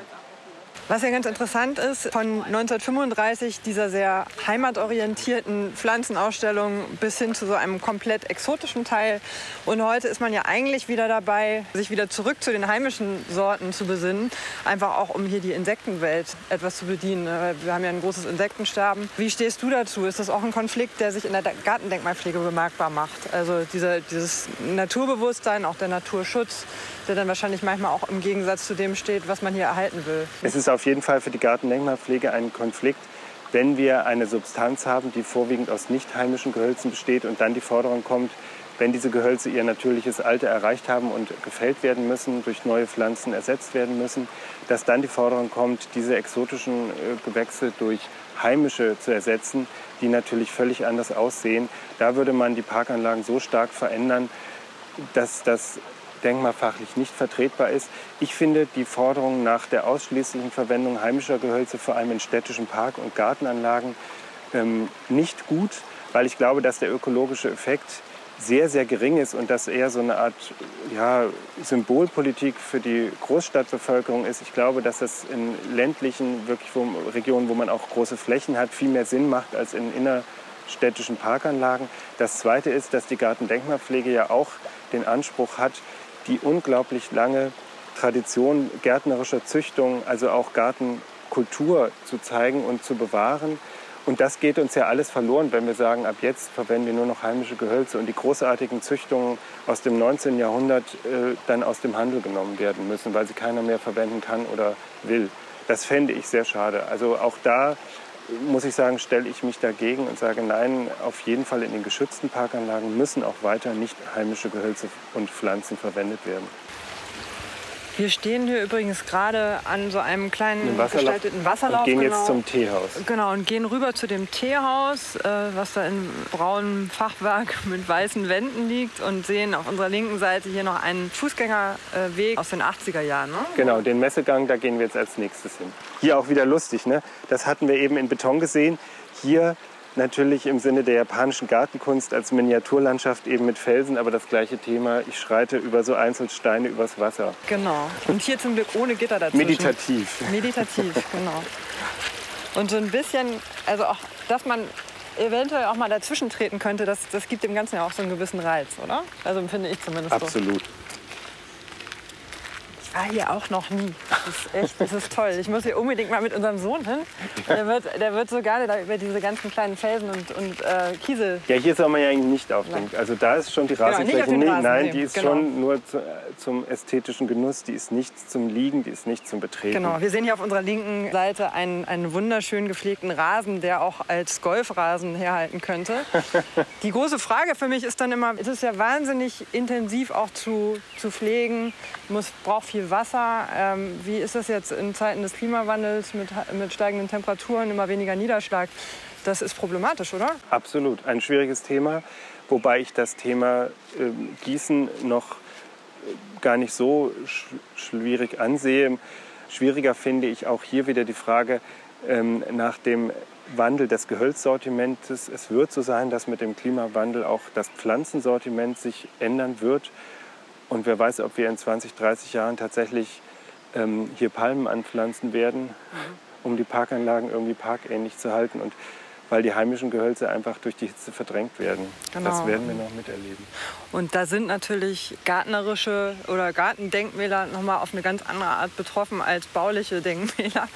[SPEAKER 1] Was ja ganz interessant ist, von 1935 dieser sehr heimatorientierten Pflanzenausstellung bis hin zu so einem komplett exotischen Teil. Und heute ist man ja eigentlich wieder dabei, sich wieder zurück zu den heimischen Sorten zu besinnen. Einfach auch, um hier die Insektenwelt etwas zu bedienen. Wir haben ja ein großes Insektensterben. Wie stehst du dazu? Ist das auch ein Konflikt, der sich in der Gartendenkmalpflege bemerkbar macht? Also dieser, dieses Naturbewusstsein, auch der Naturschutz, der dann wahrscheinlich manchmal auch im Gegensatz zu dem steht, was man hier erhalten will.
[SPEAKER 2] Es ist auf jeden Fall für die Gartendenkmalpflege ein Konflikt, wenn wir eine Substanz haben, die vorwiegend aus nicht heimischen Gehölzen besteht und dann die Forderung kommt, wenn diese Gehölze ihr natürliches Alter erreicht haben und gefällt werden müssen, durch neue Pflanzen ersetzt werden müssen, dass dann die Forderung kommt, diese exotischen äh, Gewächse durch heimische zu ersetzen, die natürlich völlig anders aussehen. Da würde man die Parkanlagen so stark verändern, dass das denkmalfachlich nicht vertretbar ist. Ich finde die Forderung nach der ausschließlichen Verwendung heimischer Gehölze, vor allem in städtischen Park- und Gartenanlagen, ähm, nicht gut, weil ich glaube, dass der ökologische Effekt sehr, sehr gering ist und dass eher so eine Art ja, Symbolpolitik für die Großstadtbevölkerung ist. Ich glaube, dass das in ländlichen wirklich wo, Regionen, wo man auch große Flächen hat, viel mehr Sinn macht als in innerstädtischen Parkanlagen. Das Zweite ist, dass die Gartendenkmalpflege ja auch den Anspruch hat, die unglaublich lange Tradition gärtnerischer Züchtung, also auch Gartenkultur zu zeigen und zu bewahren. Und das geht uns ja alles verloren, wenn wir sagen, ab jetzt verwenden wir nur noch heimische Gehölze und die großartigen Züchtungen aus dem 19. Jahrhundert äh, dann aus dem Handel genommen werden müssen, weil sie keiner mehr verwenden kann oder will. Das fände ich sehr schade. Also auch da muss ich sagen, stelle ich mich dagegen und sage, nein, auf jeden Fall in den geschützten Parkanlagen müssen auch weiter nicht heimische Gehölze und Pflanzen verwendet werden.
[SPEAKER 1] Wir stehen hier übrigens gerade an so einem kleinen
[SPEAKER 2] Wasserlauf gestalteten Wasserlauf. Und gehen genau. jetzt zum Teehaus.
[SPEAKER 1] Genau, und gehen rüber zu dem Teehaus, äh, was da in braunem Fachwerk mit weißen Wänden liegt und sehen auf unserer linken Seite hier noch einen Fußgängerweg aus den 80er Jahren. Ne?
[SPEAKER 2] Genau, den Messegang, da gehen wir jetzt als nächstes hin. Hier auch wieder lustig, ne? das hatten wir eben in Beton gesehen. Hier natürlich im Sinne der japanischen Gartenkunst als Miniaturlandschaft eben mit Felsen, aber das gleiche Thema. Ich schreite über so Einzelsteine übers Wasser.
[SPEAKER 1] Genau. Und hier zum Glück ohne Gitter dazu.
[SPEAKER 2] Meditativ.
[SPEAKER 1] Meditativ, genau. Und so ein bisschen, also auch, dass man eventuell auch mal dazwischen treten könnte, das, das gibt dem Ganzen ja auch so einen gewissen Reiz, oder? Also empfinde ich zumindest
[SPEAKER 2] Absolut.
[SPEAKER 1] So. Ich war hier auch noch nie. Das ist echt, das ist toll. Ich muss hier unbedingt mal mit unserem Sohn hin. Der wird, der wird so gerne da über diese ganzen kleinen Felsen und, und äh, Kiesel.
[SPEAKER 2] Ja, hier soll man ja eigentlich nicht aufdenken. Also da ist schon die genau, Rasenfläche.
[SPEAKER 1] Genau, Rasen
[SPEAKER 2] nein, die ist genau. schon nur zu, zum ästhetischen Genuss. Die ist nicht zum Liegen, die ist nicht zum Betreten.
[SPEAKER 1] Genau, wir sehen hier auf unserer linken Seite einen, einen wunderschön gepflegten Rasen, der auch als Golfrasen herhalten könnte. die große Frage für mich ist dann immer, es ist ja wahnsinnig intensiv auch zu, zu pflegen, muss, braucht viel Wasser. Ähm, wie ist das jetzt in Zeiten des Klimawandels mit, mit steigenden Temperaturen, immer weniger Niederschlag? Das ist problematisch, oder?
[SPEAKER 2] Absolut, ein schwieriges Thema, wobei ich das Thema äh, Gießen noch äh, gar nicht so sch schwierig ansehe. Schwieriger finde ich auch hier wieder die Frage ähm, nach dem Wandel des Gehölzsortiments. Es wird so sein, dass mit dem Klimawandel auch das Pflanzensortiment sich ändern wird. Und wer weiß, ob wir in 20, 30 Jahren tatsächlich ähm, hier Palmen anpflanzen werden, mhm. um die Parkanlagen irgendwie parkähnlich zu halten. Und weil die heimischen Gehölze einfach durch die Hitze verdrängt werden. Genau. Das werden wir noch miterleben.
[SPEAKER 1] Und da sind natürlich gärtnerische oder Gartendenkmäler nochmal auf eine ganz andere Art betroffen als bauliche Denkmäler,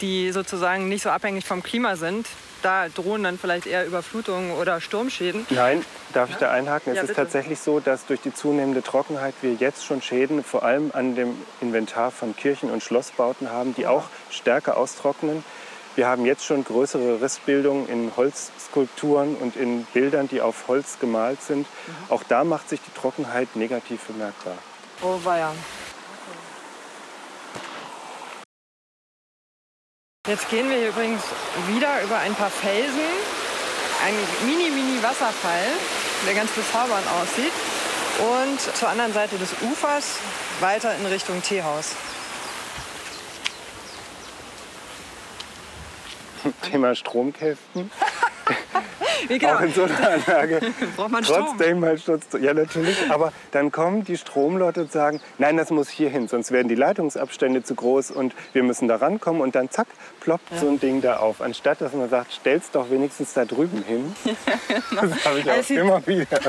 [SPEAKER 1] die sozusagen nicht so abhängig vom Klima sind. Da drohen dann vielleicht eher Überflutungen oder Sturmschäden.
[SPEAKER 2] Nein, darf ich da einhaken? Es ja, ist tatsächlich so, dass durch die zunehmende Trockenheit wir jetzt schon Schäden vor allem an dem Inventar von Kirchen- und Schlossbauten haben, die auch stärker austrocknen. Wir haben jetzt schon größere Rissbildungen in Holzskulpturen und in Bildern, die auf Holz gemalt sind. Mhm. Auch da macht sich die Trockenheit negativ bemerkbar.
[SPEAKER 1] Oh weia. Jetzt gehen wir hier übrigens wieder über ein paar Felsen. Ein mini-mini-Wasserfall, der ganz bezaubernd aussieht. Und zur anderen Seite des Ufers weiter in Richtung Teehaus.
[SPEAKER 2] Thema Stromkästen. genau. Auch in so einer Anlage.
[SPEAKER 1] Braucht man Strom?
[SPEAKER 2] Trotzdem mal Schutz. Ja, natürlich. Aber dann kommen die Stromleute und sagen, nein, das muss hier hin, sonst werden die Leitungsabstände zu groß und wir müssen da rankommen. Und dann zack, ploppt ja. so ein Ding da auf. Anstatt dass man sagt, stell's doch wenigstens da drüben hin. Ja, genau. Das habe ich auch immer wieder.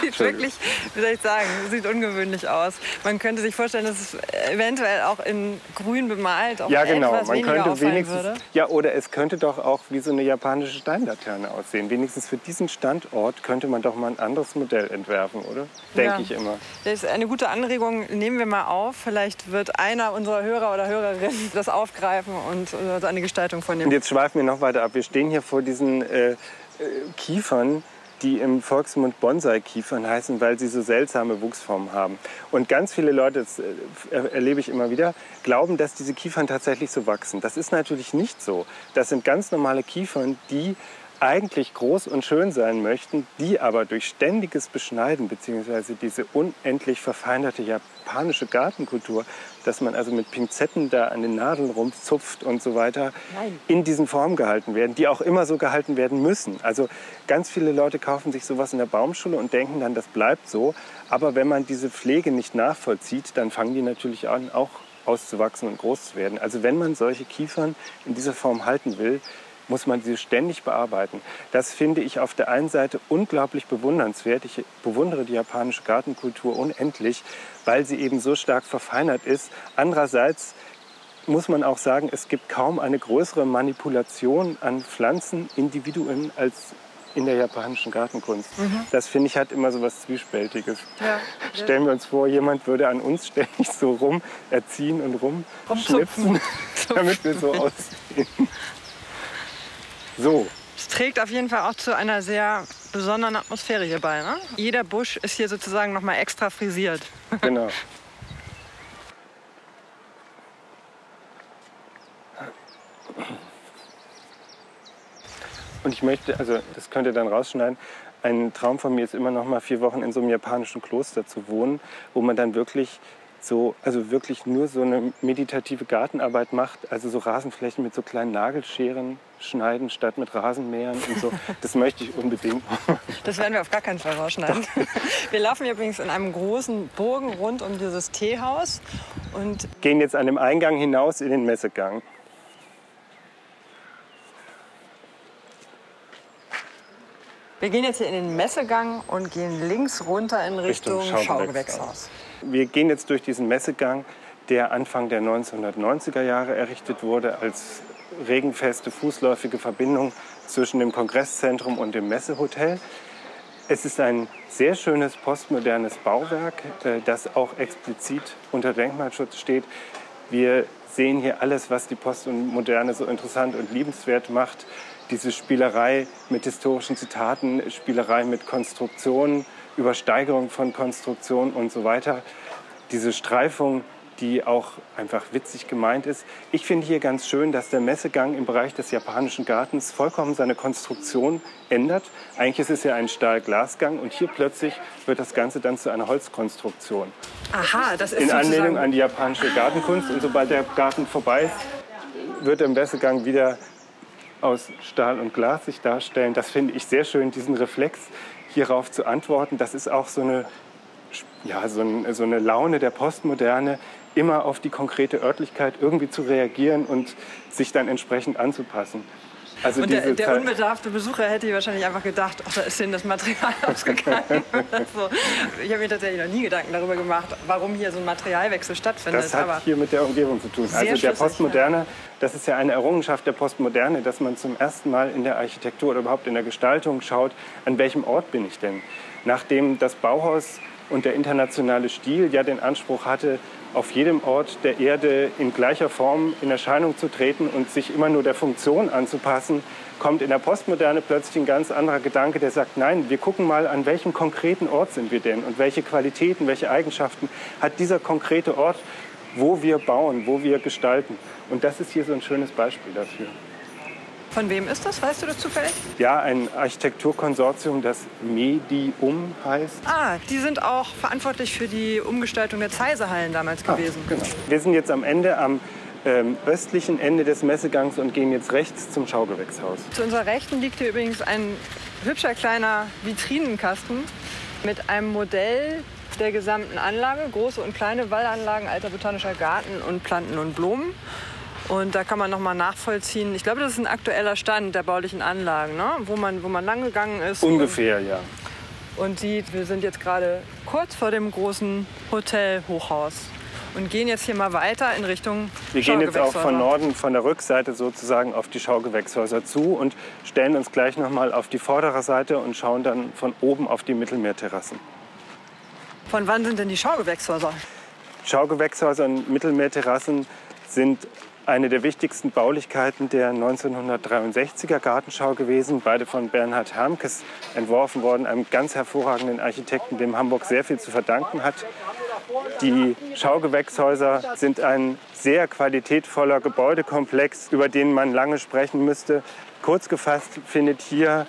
[SPEAKER 1] sieht wirklich, wie soll ich sagen, sieht ungewöhnlich aus. Man könnte sich vorstellen, dass es eventuell auch in grün bemalt auch
[SPEAKER 2] ja, genau. man könnte wenigstens,
[SPEAKER 1] würde.
[SPEAKER 2] Ja, oder es könnte doch auch wie so eine japanische Steinlaterne aussehen. Wenigstens für diesen Standort könnte man doch mal ein anderes Modell entwerfen, oder? Denke ja. ich immer.
[SPEAKER 1] Das ist eine gute Anregung. Nehmen wir mal auf. Vielleicht wird einer unserer Hörer oder Hörerinnen das aufgreifen und äh, eine Gestaltung von dem.
[SPEAKER 2] Und jetzt schweifen wir noch weiter ab. Wir stehen hier vor diesen äh, äh, Kiefern, die im Volksmund Bonsai-Kiefern heißen, weil sie so seltsame Wuchsformen haben. Und ganz viele Leute, das äh, erlebe ich immer wieder, glauben, dass diese Kiefern tatsächlich so wachsen. Das ist natürlich nicht so. Das sind ganz normale Kiefern, die eigentlich groß und schön sein möchten, die aber durch ständiges Beschneiden bzw. diese unendlich verfeinerte japanische Gartenkultur, dass man also mit Pinzetten da an den Nadeln rumzupft und so weiter, Nein. in diesen Formen gehalten werden, die auch immer so gehalten werden müssen. Also ganz viele Leute kaufen sich sowas in der Baumschule und denken dann, das bleibt so. Aber wenn man diese Pflege nicht nachvollzieht, dann fangen die natürlich an, auch auszuwachsen und groß zu werden. Also wenn man solche Kiefern in dieser Form halten will, muss man sie ständig bearbeiten. Das finde ich auf der einen Seite unglaublich bewundernswert. Ich bewundere die japanische Gartenkultur unendlich, weil sie eben so stark verfeinert ist. Andererseits muss man auch sagen, es gibt kaum eine größere Manipulation an Pflanzenindividuen als in der japanischen Gartenkunst. Mhm. Das finde ich hat immer so was Zwiespältiges. Ja. Stellen wir uns vor, jemand würde an uns ständig so rum erziehen und rumschnipsen, damit wir so aussehen. So.
[SPEAKER 1] Es trägt auf jeden Fall auch zu einer sehr besonderen Atmosphäre hier bei. Ne? Jeder Busch ist hier sozusagen noch mal extra frisiert.
[SPEAKER 2] Genau. Und ich möchte, also das könnt ihr dann rausschneiden, ein Traum von mir ist immer noch mal vier Wochen in so einem japanischen Kloster zu wohnen, wo man dann wirklich so, also wirklich nur so eine meditative Gartenarbeit macht, also so Rasenflächen mit so kleinen Nagelscheren schneiden statt mit Rasenmähern und so. Das möchte ich unbedingt.
[SPEAKER 1] Das werden wir auf gar keinen Fall rausschneiden. Wir laufen übrigens in einem großen Bogen rund um dieses Teehaus und
[SPEAKER 2] gehen jetzt an dem Eingang hinaus in den Messegang.
[SPEAKER 1] Wir gehen jetzt hier in den Messegang und gehen links runter in Richtung, Richtung Schaugewächshaus.
[SPEAKER 2] Wir gehen jetzt durch diesen Messegang, der Anfang der 1990er Jahre errichtet wurde als regenfeste fußläufige Verbindung zwischen dem Kongresszentrum und dem Messehotel. Es ist ein sehr schönes postmodernes Bauwerk, äh, das auch explizit unter Denkmalschutz steht. Wir sehen hier alles, was die Postmoderne so interessant und liebenswert macht. Diese Spielerei mit historischen Zitaten, Spielerei mit Konstruktionen, Übersteigerung von Konstruktionen und so weiter. Diese Streifung die auch einfach witzig gemeint ist. Ich finde hier ganz schön, dass der Messegang im Bereich des japanischen Gartens vollkommen seine Konstruktion ändert. Eigentlich ist es ja ein Stahl-Glasgang und hier plötzlich wird das Ganze dann zu einer Holzkonstruktion.
[SPEAKER 1] Aha, das ist
[SPEAKER 2] In Anlehnung an die japanische Gartenkunst. Und sobald der Garten vorbei ist, wird der Messegang wieder aus Stahl und Glas sich darstellen. Das finde ich sehr schön, diesen Reflex hierauf zu antworten. Das ist auch so eine, ja, so, ein, so eine Laune der Postmoderne, immer auf die konkrete Örtlichkeit irgendwie zu reagieren und sich dann entsprechend anzupassen. Also
[SPEAKER 1] Und der, der unbedarfte Besucher hätte wahrscheinlich einfach gedacht, ach, da ist denen das Material ausgegangen. so. Ich habe mir tatsächlich noch nie Gedanken darüber gemacht, warum hier so ein Materialwechsel stattfindet.
[SPEAKER 2] Das hat
[SPEAKER 1] Aber
[SPEAKER 2] hier mit der Umgebung zu tun. Also der Postmoderne, das ist ja eine Errungenschaft der Postmoderne, dass man zum ersten Mal in der Architektur oder überhaupt in der Gestaltung schaut, an welchem Ort bin ich denn. Nachdem das Bauhaus und der internationale Stil ja den Anspruch hatte, auf jedem Ort der Erde in gleicher Form in Erscheinung zu treten und sich immer nur der Funktion anzupassen, kommt in der Postmoderne plötzlich ein ganz anderer Gedanke, der sagt, nein, wir gucken mal, an welchem konkreten Ort sind wir denn und welche Qualitäten, welche Eigenschaften hat dieser konkrete Ort, wo wir bauen, wo wir gestalten. Und das ist hier so ein schönes Beispiel dafür.
[SPEAKER 1] Von wem ist das? Weißt du das zufällig?
[SPEAKER 2] Ja, ein Architekturkonsortium, das Medium heißt.
[SPEAKER 1] Ah, die sind auch verantwortlich für die Umgestaltung der Zeisehallen damals gewesen.
[SPEAKER 2] Genau. Wir sind jetzt am Ende, am ähm, östlichen Ende des Messegangs und gehen jetzt rechts zum Schaugewächshaus.
[SPEAKER 1] Zu unserer Rechten liegt hier übrigens ein hübscher kleiner Vitrinenkasten mit einem Modell der gesamten Anlage. Große und kleine Wallanlagen, alter botanischer Garten und Planten und Blumen. Und da kann man noch mal nachvollziehen. Ich glaube, das ist ein aktueller Stand der baulichen Anlagen, ne? wo, man, wo man lang gegangen ist.
[SPEAKER 2] Ungefähr, ja.
[SPEAKER 1] Und, und sieht, wir sind jetzt gerade kurz vor dem großen Hotel-Hochhaus und gehen jetzt hier mal weiter in Richtung
[SPEAKER 2] Wir gehen jetzt auch von. Norden, von der Rückseite sozusagen auf die Schaugewächshäuser zu und stellen uns gleich noch mal auf die vordere Seite und schauen dann von oben auf die Mittelmeerterrassen.
[SPEAKER 1] Von wann sind denn die Schaugewächshäuser?
[SPEAKER 2] Schaugewächshäuser und Mittelmeerterrassen sind eine der wichtigsten Baulichkeiten der 1963er Gartenschau gewesen, beide von Bernhard Hermkes entworfen worden, einem ganz hervorragenden Architekten, dem Hamburg sehr viel zu verdanken hat. Die Schaugewächshäuser sind ein sehr qualitätvoller Gebäudekomplex, über den man lange sprechen müsste. Kurz gefasst findet hier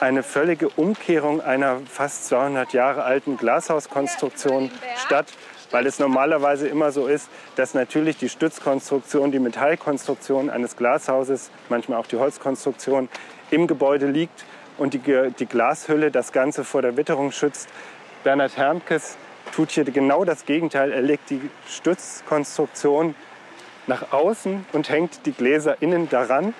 [SPEAKER 2] eine völlige Umkehrung einer fast 200 Jahre alten Glashauskonstruktion statt, weil es normalerweise immer so ist, dass natürlich die Stützkonstruktion, die Metallkonstruktion eines Glashauses, manchmal auch die Holzkonstruktion, im Gebäude liegt und die, die Glashülle das Ganze vor der Witterung schützt. Bernhard Hermkes tut hier genau das Gegenteil. Er legt die Stützkonstruktion nach außen und hängt die Gläser innen daran.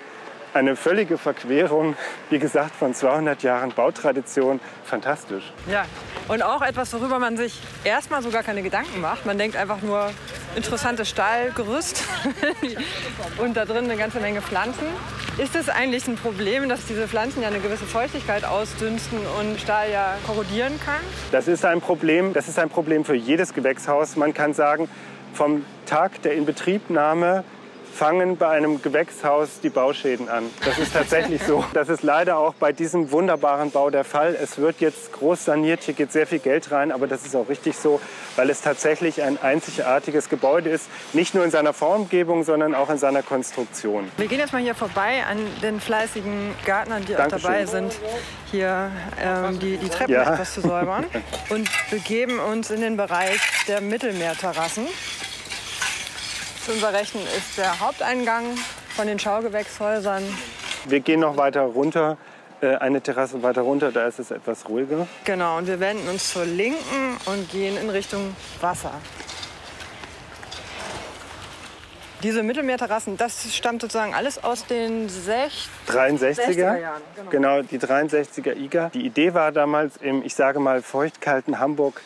[SPEAKER 2] Eine völlige Verquerung, wie gesagt, von 200 Jahren Bautradition. Fantastisch.
[SPEAKER 1] Ja, und auch etwas, worüber man sich erstmal so gar keine Gedanken macht. Man denkt einfach nur, interessantes Stahlgerüst und da drin eine ganze Menge Pflanzen. Ist es eigentlich ein Problem, dass diese Pflanzen ja eine gewisse Feuchtigkeit ausdünsten und Stahl ja korrodieren kann?
[SPEAKER 2] Das ist ein Problem. Das ist ein Problem für jedes Gewächshaus. Man kann sagen, vom Tag der Inbetriebnahme fangen bei einem Gewächshaus die Bauschäden an. Das ist tatsächlich so. Das ist leider auch bei diesem wunderbaren Bau der Fall. Es wird jetzt groß saniert, hier geht sehr viel Geld rein, aber das ist auch richtig so, weil es tatsächlich ein einzigartiges Gebäude ist. Nicht nur in seiner Formgebung, sondern auch in seiner Konstruktion.
[SPEAKER 1] Wir gehen jetzt mal hier vorbei an den fleißigen Gartnern, die auch
[SPEAKER 2] Dankeschön.
[SPEAKER 1] dabei sind, hier ähm, die, die Treppen
[SPEAKER 2] Ja.
[SPEAKER 1] etwas zu säubern. Und begeben uns in den Bereich der Mittelmeerterrassen. Zu unserer Rechten ist der Haupteingang von den Schaugewächshäusern.
[SPEAKER 2] Wir gehen noch weiter runter, äh, eine Terrasse weiter runter, da ist es etwas ruhiger.
[SPEAKER 1] Genau, und wir wenden uns zur Linken und gehen in Richtung Wasser. Diese Mittelmeerterrassen, das stammt sozusagen alles aus den 60
[SPEAKER 2] 63er.
[SPEAKER 1] 60er Jahren, genau.
[SPEAKER 2] Genau, die 63er IGA. Die Idee war damals im, ich sage mal, feuchtkalten Hamburg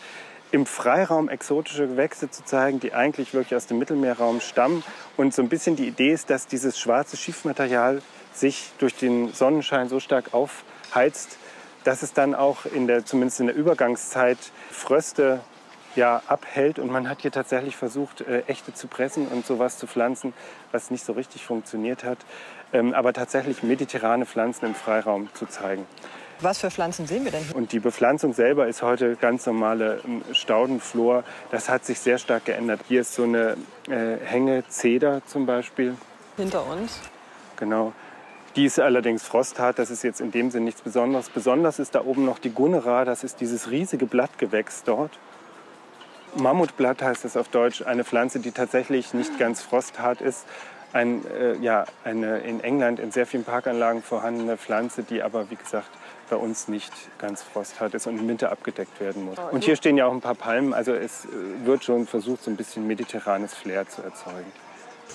[SPEAKER 2] im Freiraum exotische Gewächse zu zeigen, die eigentlich wirklich aus dem Mittelmeerraum stammen. Und so ein bisschen die Idee ist, dass dieses schwarze Schiefmaterial sich durch den Sonnenschein so stark aufheizt, dass es dann auch in der, zumindest in der Übergangszeit Fröste ja, abhält. Und man hat hier tatsächlich versucht, äh, echte zu pressen und sowas zu pflanzen, was nicht so richtig funktioniert hat. Ähm, aber tatsächlich mediterrane Pflanzen im Freiraum zu zeigen.
[SPEAKER 1] Was für Pflanzen sehen wir denn hier?
[SPEAKER 2] Und die Bepflanzung selber ist heute ganz normale ähm, Staudenflor. Das hat sich sehr stark geändert. Hier ist so eine äh, Hänge Zeder zum Beispiel.
[SPEAKER 1] Hinter uns.
[SPEAKER 2] Genau. Die ist allerdings frosthart, das ist jetzt in dem Sinn nichts Besonderes. Besonders ist da oben noch die Gunera, das ist dieses riesige Blattgewächs dort. Mammutblatt heißt es auf Deutsch, eine Pflanze, die tatsächlich nicht ganz frosthart ist. Ein, äh, ja, eine in England in sehr vielen Parkanlagen vorhandene Pflanze, die aber, wie gesagt, bei uns nicht ganz frosthart ist und im Winter abgedeckt werden muss. Und hier stehen ja auch ein paar Palmen, also es äh, wird schon versucht, so ein bisschen mediterranes Flair zu erzeugen.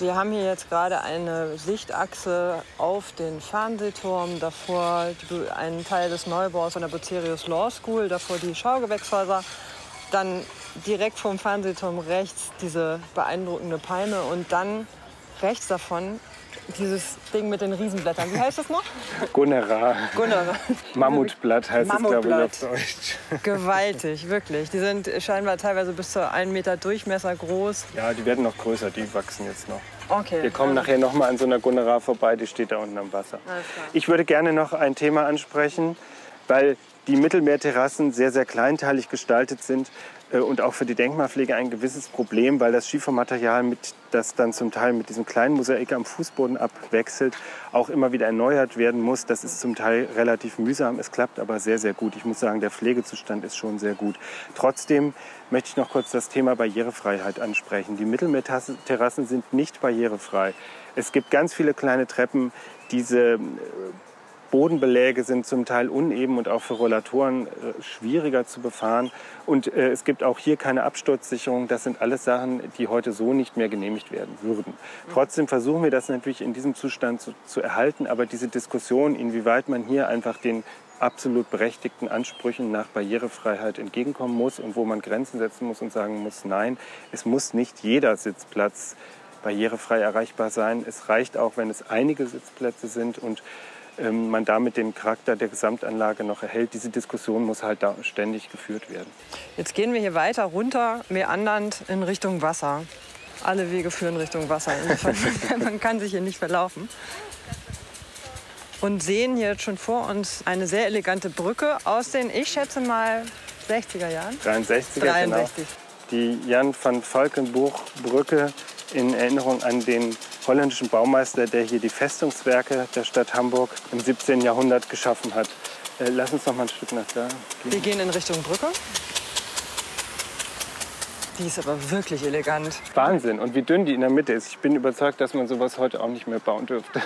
[SPEAKER 1] Wir haben hier jetzt gerade eine Sichtachse auf den Fernsehturm, davor einen Teil des Neubaus von der Bucerius Law School, davor die Schaugewächshäuser, dann direkt vom Fernsehturm rechts diese beeindruckende Palme und dann rechts davon dieses Ding mit den Riesenblättern. Wie heißt das noch?
[SPEAKER 2] Gunera.
[SPEAKER 1] Gunera.
[SPEAKER 2] Mammutblatt heißt
[SPEAKER 1] Mammutblatt.
[SPEAKER 2] es, glaube ich, auf Deutsch.
[SPEAKER 1] Gewaltig, wirklich. Die sind scheinbar teilweise bis zu einem Meter Durchmesser groß.
[SPEAKER 2] Ja, die werden noch größer, die wachsen jetzt noch.
[SPEAKER 1] Okay.
[SPEAKER 2] Wir kommen nachher noch mal an so einer Gunera vorbei, die steht da unten am Wasser. Ich würde gerne noch ein Thema ansprechen, weil die Mittelmeerterrassen sehr, sehr kleinteilig gestaltet sind und auch für die Denkmalpflege ein gewisses Problem, weil das Schiefermaterial, mit, das dann zum Teil mit diesem kleinen Mosaik am Fußboden abwechselt, auch immer wieder erneuert werden muss. Das ist zum Teil relativ mühsam. Es klappt aber sehr, sehr gut. Ich muss sagen, der Pflegezustand ist schon sehr gut. Trotzdem möchte ich noch kurz das Thema Barrierefreiheit ansprechen. Die Mittelmeerterrassen sind nicht barrierefrei. Es gibt ganz viele kleine Treppen. Diese äh, Bodenbeläge sind zum Teil uneben und auch für Rollatoren äh, schwieriger zu befahren. Und äh, es gibt auch hier keine Absturzsicherung. Das sind alles Sachen, die heute so nicht mehr genehmigt werden würden. Trotzdem versuchen wir das natürlich in diesem Zustand zu, zu erhalten. Aber diese Diskussion, inwieweit man hier einfach den absolut berechtigten Ansprüchen nach Barrierefreiheit entgegenkommen muss und wo man Grenzen setzen muss und sagen muss, nein, es muss nicht jeder Sitzplatz barrierefrei erreichbar sein. Es reicht auch, wenn es einige Sitzplätze sind und man damit den Charakter der Gesamtanlage noch erhält. Diese Diskussion muss halt da ständig geführt werden.
[SPEAKER 1] Jetzt gehen wir hier weiter runter, meandernd in Richtung Wasser. Alle Wege führen Richtung Wasser. Man kann sich hier nicht verlaufen. Und sehen hier schon vor uns eine sehr elegante Brücke aus den, ich schätze mal, 60er Jahren.
[SPEAKER 2] 63er,
[SPEAKER 1] 63.
[SPEAKER 2] genau. Die Jan van Valkenburg-Brücke in Erinnerung an den holländischen Baumeister, der hier die Festungswerke der Stadt Hamburg im 17. Jahrhundert geschaffen hat. Äh, lass uns noch mal ein Stück nach da
[SPEAKER 1] Wir
[SPEAKER 2] gehen.
[SPEAKER 1] gehen in Richtung Brücke. Die ist aber wirklich elegant.
[SPEAKER 2] Wahnsinn. Und wie dünn die in der Mitte ist. Ich bin überzeugt, dass man sowas heute auch nicht mehr bauen dürfte.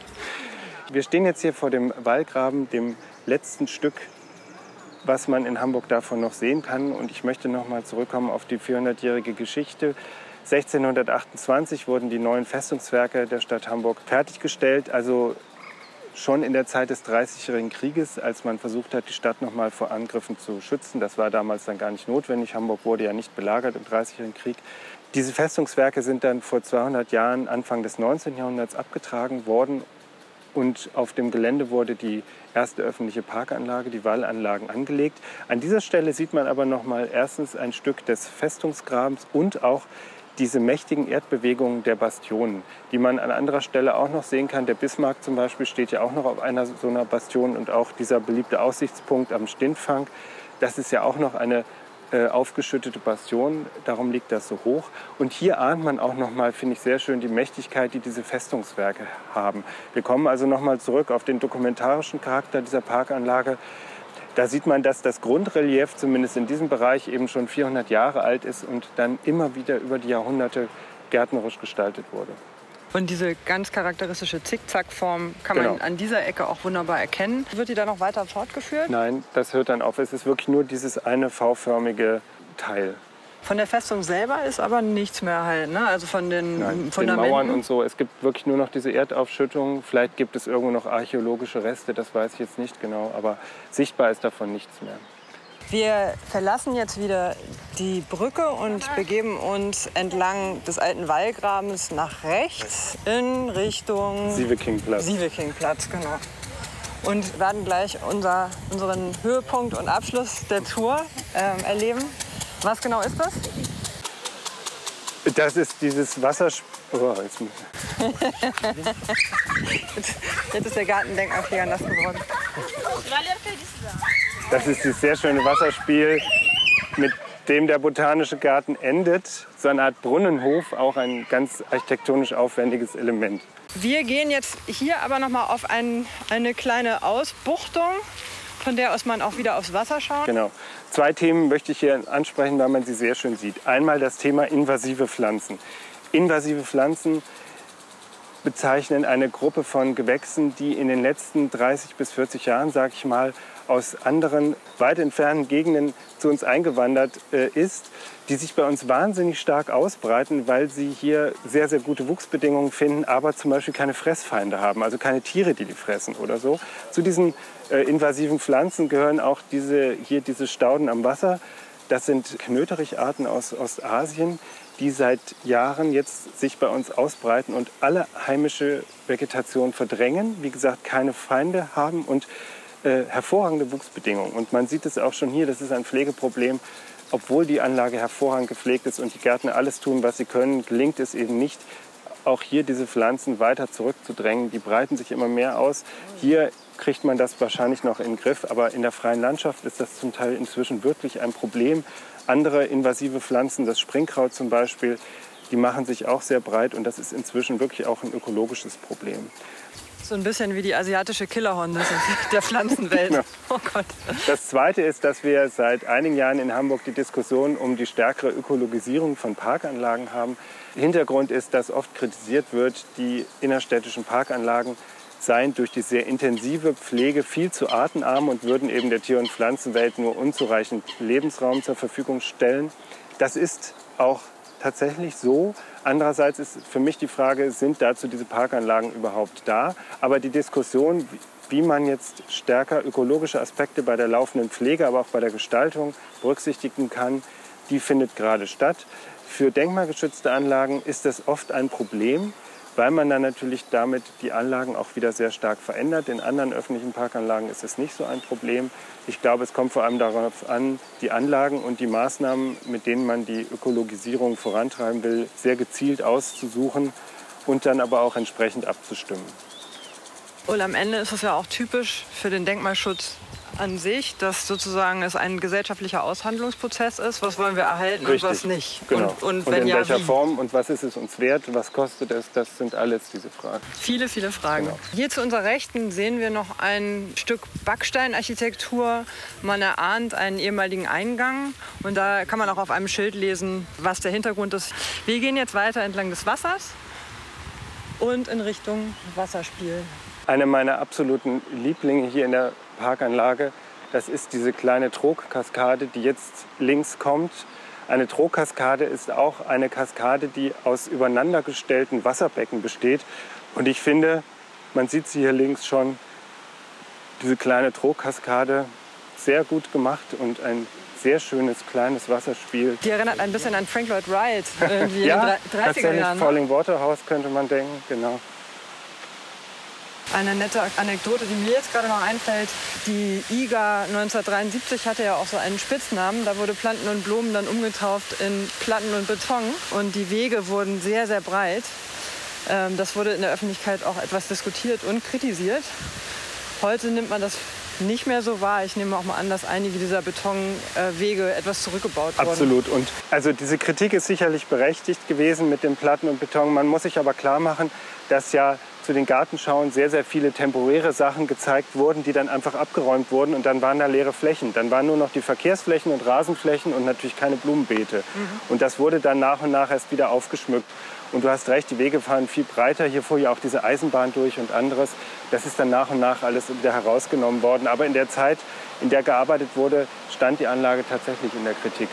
[SPEAKER 2] Wir stehen jetzt hier vor dem Wallgraben, dem letzten Stück, was man in Hamburg davon noch sehen kann. Und ich möchte noch mal zurückkommen auf die 400-jährige Geschichte. 1628 wurden die neuen Festungswerke der Stadt Hamburg fertiggestellt. Also schon in der Zeit des Dreißigjährigen Krieges, als man versucht hat, die Stadt noch mal vor Angriffen zu schützen. Das war damals dann gar nicht notwendig. Hamburg wurde ja nicht belagert im Dreißigjährigen Krieg. Diese Festungswerke sind dann vor 200 Jahren, Anfang des 19. Jahrhunderts, abgetragen worden. Und auf dem Gelände wurde die erste öffentliche Parkanlage, die Wallanlagen, angelegt. An dieser Stelle sieht man aber noch mal erstens ein Stück des Festungsgrabens und auch diese mächtigen Erdbewegungen der Bastionen, die man an anderer Stelle auch noch sehen kann. Der Bismarck zum Beispiel steht ja auch noch auf einer so einer Bastion und auch dieser beliebte Aussichtspunkt am Stintfang. Das ist ja auch noch eine äh, aufgeschüttete Bastion, darum liegt das so hoch. Und hier ahnt man auch noch mal, finde ich sehr schön, die Mächtigkeit, die diese Festungswerke haben. Wir kommen also noch mal zurück auf den dokumentarischen Charakter dieser Parkanlage. Da sieht man, dass das Grundrelief zumindest in diesem Bereich eben schon 400 Jahre alt ist und dann immer wieder über die Jahrhunderte gärtnerisch gestaltet wurde.
[SPEAKER 1] Und diese ganz charakteristische Zickzackform kann
[SPEAKER 2] Genau.
[SPEAKER 1] man an dieser Ecke auch wunderbar erkennen. Wird die da noch weiter fortgeführt?
[SPEAKER 2] Nein, das hört dann auf. Es ist wirklich nur dieses eine V-förmige Teil.
[SPEAKER 1] Von der Festung selber ist aber nichts mehr erhalten, ne? Also von den
[SPEAKER 2] Nein, den
[SPEAKER 1] Fundamenten.
[SPEAKER 2] Mauern und so. Es gibt wirklich nur noch diese Erdaufschüttung. Vielleicht gibt es irgendwo noch archäologische Reste, das weiß ich jetzt nicht genau. Aber sichtbar ist davon nichts mehr.
[SPEAKER 1] Wir verlassen jetzt wieder die Brücke und begeben uns entlang des alten Wallgrabens nach rechts in Richtung
[SPEAKER 2] Sievekingplatz.
[SPEAKER 1] Sievekingplatz, genau. Und werden gleich unser, unseren Höhepunkt und Abschluss der Tour ähm, erleben. Was genau ist das?
[SPEAKER 2] Das ist dieses Wassersp oh, jetzt
[SPEAKER 1] Jetzt ist der Gartendenkmalpfleger nass geworden.
[SPEAKER 2] Das ist dieses sehr schöne Wasserspiel, mit dem der Botanische Garten endet. So eine Art Brunnenhof, auch ein ganz architektonisch aufwendiges Element.
[SPEAKER 1] Wir gehen jetzt hier aber noch mal auf ein, eine kleine Ausbuchtung, von der aus man auch wieder aufs Wasser schaut.
[SPEAKER 2] Genau. Zwei Themen möchte ich hier ansprechen, weil man sie sehr schön sieht. Einmal das Thema invasive Pflanzen. Invasive Pflanzen bezeichnen eine Gruppe von Gewächsen, die in den letzten 30 bis 40 Jahren, sage ich mal, aus anderen weit entfernten Gegenden zu uns eingewandert äh, ist, die sich bei uns wahnsinnig stark ausbreiten, weil sie hier sehr, sehr gute Wuchsbedingungen finden, aber zum Beispiel keine Fressfeinde haben, also keine Tiere, die die fressen oder so. Zu diesen äh, invasiven Pflanzen gehören auch diese, hier diese Stauden am Wasser. Das sind Knötericharten aus Ostasien, die seit Jahren jetzt sich bei uns ausbreiten und alle heimische Vegetation verdrängen. Wie gesagt, keine Feinde haben und äh, hervorragende Wuchsbedingungen. Und man sieht es auch schon hier, das ist ein Pflegeproblem. Obwohl die Anlage hervorragend gepflegt ist und die Gärtner alles tun, was sie können, gelingt es eben nicht, auch hier diese Pflanzen weiter zurückzudrängen. Die breiten sich immer mehr aus. Hier kriegt man das wahrscheinlich noch in den Griff, aber in der freien Landschaft ist das zum Teil inzwischen wirklich ein Problem. Andere invasive Pflanzen, das Springkraut zum Beispiel, die machen sich auch sehr breit und das ist inzwischen wirklich auch ein ökologisches Problem.
[SPEAKER 1] So ein bisschen wie die asiatische Killerhunde der Pflanzenwelt.
[SPEAKER 2] Genau. Oh Gott. Das Zweite ist, dass wir seit einigen Jahren in Hamburg die Diskussion um die stärkere Ökologisierung von Parkanlagen haben. Hintergrund ist, dass oft kritisiert wird, die innerstädtischen Parkanlagen seien durch die sehr intensive Pflege viel zu artenarm und würden eben der Tier- und Pflanzenwelt nur unzureichend Lebensraum zur Verfügung stellen. Das ist auch tatsächlich so. Andererseits ist für mich die Frage, sind dazu diese Parkanlagen überhaupt da? Aber die Diskussion, wie man jetzt stärker ökologische Aspekte bei der laufenden Pflege, aber auch bei der Gestaltung berücksichtigen kann, die findet gerade statt. Für denkmalgeschützte Anlagen ist das oft ein Problem, weil man dann natürlich damit die Anlagen auch wieder sehr stark verändert. In anderen öffentlichen Parkanlagen ist es nicht so ein Problem. Ich glaube, es kommt vor allem darauf an, die Anlagen und die Maßnahmen, mit denen man die Ökologisierung vorantreiben will, sehr gezielt auszusuchen und dann aber auch entsprechend abzustimmen.
[SPEAKER 1] Und am Ende ist es ja auch typisch für den Denkmalschutz an sich, dass sozusagen es ein gesellschaftlicher Aushandlungsprozess ist. Was wollen wir erhalten
[SPEAKER 2] Richtig.
[SPEAKER 1] und was nicht?
[SPEAKER 2] Genau.
[SPEAKER 1] Und, und,
[SPEAKER 2] und in
[SPEAKER 1] ja,
[SPEAKER 2] welcher
[SPEAKER 1] wie?
[SPEAKER 2] Form und was ist es uns wert, was kostet es, das sind alles diese Fragen.
[SPEAKER 1] Viele, viele Fragen.
[SPEAKER 2] Genau.
[SPEAKER 1] Hier zu unserer Rechten sehen wir noch ein Stück Backsteinarchitektur. Man erahnt einen ehemaligen Eingang und da kann man auch auf einem Schild lesen, was der Hintergrund ist. Wir gehen jetzt weiter entlang des Wassers und in Richtung Wasserspiel.
[SPEAKER 2] Eine meiner absoluten Lieblinge hier in der Parkanlage, das ist diese kleine Trogkaskade, die jetzt links kommt. Eine Trogkaskade ist auch eine Kaskade, die aus übereinandergestellten Wasserbecken besteht. Und ich finde, man sieht sie hier links schon, diese kleine Trogkaskade, sehr gut gemacht und ein sehr schönes kleines Wasserspiel.
[SPEAKER 1] Die erinnert ein bisschen an Frank Lloyd Wright, irgendwie
[SPEAKER 2] ja,
[SPEAKER 1] in den 30er
[SPEAKER 2] tatsächlich
[SPEAKER 1] Jahren.
[SPEAKER 2] Falling Water House könnte man denken, genau.
[SPEAKER 1] Eine nette Anekdote, die mir jetzt gerade noch einfällt. Die IGA 1973 hatte ja auch so einen Spitznamen. Da wurde Planten und Blumen dann umgetauft in Platten und Beton. Und die Wege wurden sehr, sehr breit. Ähm, Das wurde in der Öffentlichkeit auch etwas diskutiert und kritisiert. Heute nimmt man das nicht mehr so wahr. Ich nehme auch mal an, dass einige dieser Betonwege etwas zurückgebaut wurden.
[SPEAKER 2] Absolut. Und also diese Kritik ist sicherlich berechtigt gewesen mit dem Platten und Beton. Man muss sich aber klar machen, dass ja zu den Gartenschauen sehr, sehr viele temporäre Sachen gezeigt wurden, die dann einfach abgeräumt wurden und dann waren da leere Flächen. Dann waren nur noch die Verkehrsflächen und Rasenflächen und natürlich keine Blumenbeete. Und das wurde dann nach und nach erst wieder aufgeschmückt. Und du hast recht, die Wege fahren viel breiter. Hier fuhr ja auch diese Eisenbahn durch und anderes. Das ist dann nach und nach alles wieder herausgenommen worden. Aber in der Zeit, in der gearbeitet wurde, stand die Anlage tatsächlich in der Kritik.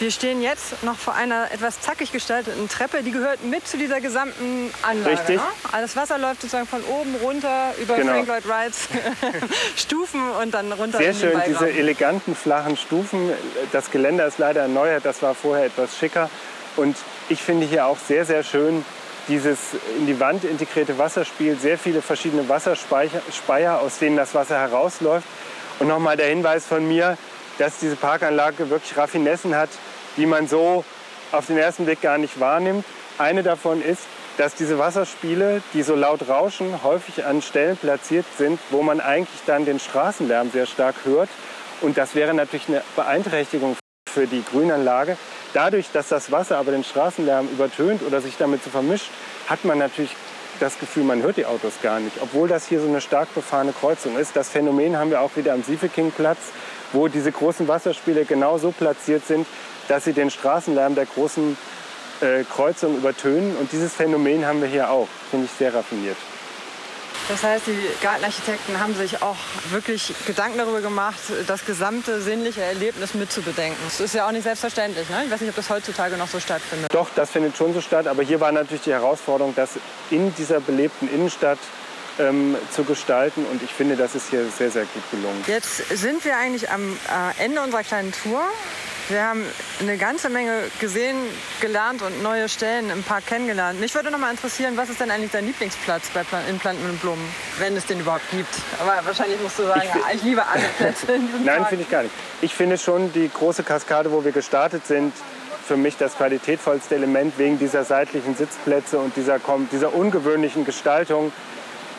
[SPEAKER 1] Wir stehen jetzt noch vor einer etwas zackig gestalteten Treppe. Die gehört mit zu dieser gesamten Anlage.
[SPEAKER 2] Richtig.
[SPEAKER 1] Ne? Also Das Wasser läuft sozusagen von oben runter über
[SPEAKER 2] Genau.
[SPEAKER 1] Frank Lloyd Wrights Stufen und dann runter
[SPEAKER 2] Sehr
[SPEAKER 1] in den
[SPEAKER 2] schön, diese
[SPEAKER 1] Beigraben.
[SPEAKER 2] eleganten, flachen Stufen. Das Geländer ist leider erneuert, das war vorher etwas schicker. Und ich finde hier auch sehr, sehr schön dieses in die Wand integrierte Wasserspiel. Sehr viele verschiedene Wasserspeicher, Speier, aus denen das Wasser herausläuft. Und nochmal der Hinweis von mir, dass diese Parkanlage wirklich Raffinessen hat, die man so auf den ersten Blick gar nicht wahrnimmt. Eine davon ist, dass diese Wasserspiele, die so laut rauschen, häufig an Stellen platziert sind, wo man eigentlich dann den Straßenlärm sehr stark hört. Und das wäre natürlich eine Beeinträchtigung für die Grünanlage. Dadurch, dass das Wasser aber den Straßenlärm übertönt oder sich damit so vermischt, hat man natürlich das Gefühl, man hört die Autos gar nicht, obwohl das hier so eine stark befahrene Kreuzung ist. Das Phänomen haben wir auch wieder am Siefekingplatz, wo diese großen Wasserspiele genau so platziert sind, dass sie den Straßenlärm der großen äh, Kreuzung übertönen. Und dieses Phänomen haben wir hier auch, finde ich sehr raffiniert.
[SPEAKER 1] Das heißt, die Gartenarchitekten haben sich auch wirklich Gedanken darüber gemacht, das gesamte sinnliche Erlebnis mitzubedenken. Das ist ja auch nicht selbstverständlich. Ne? Ich weiß nicht, ob das heutzutage noch so stattfindet.
[SPEAKER 2] Doch, das findet schon so statt. Aber hier war natürlich die Herausforderung, das in dieser belebten Innenstadt ähm, zu gestalten. Und ich finde, das ist hier sehr, sehr gut gelungen.
[SPEAKER 1] Jetzt sind wir eigentlich am äh, Ende unserer kleinen Tour. Wir haben eine ganze Menge gesehen, gelernt und neue Stellen im Park kennengelernt. Mich würde noch mal interessieren, was ist denn eigentlich dein Lieblingsplatz bei Plan in Planten und Blumen, wenn es den überhaupt gibt? Aber wahrscheinlich musst du sagen, ich, ja, ich liebe alle Plätze in diesem
[SPEAKER 2] Nein, finde ich gar nicht. Ich finde schon die große Kaskade, wo wir gestartet sind, für mich das qualitätvollste Element wegen dieser seitlichen Sitzplätze und dieser, dieser ungewöhnlichen Gestaltung,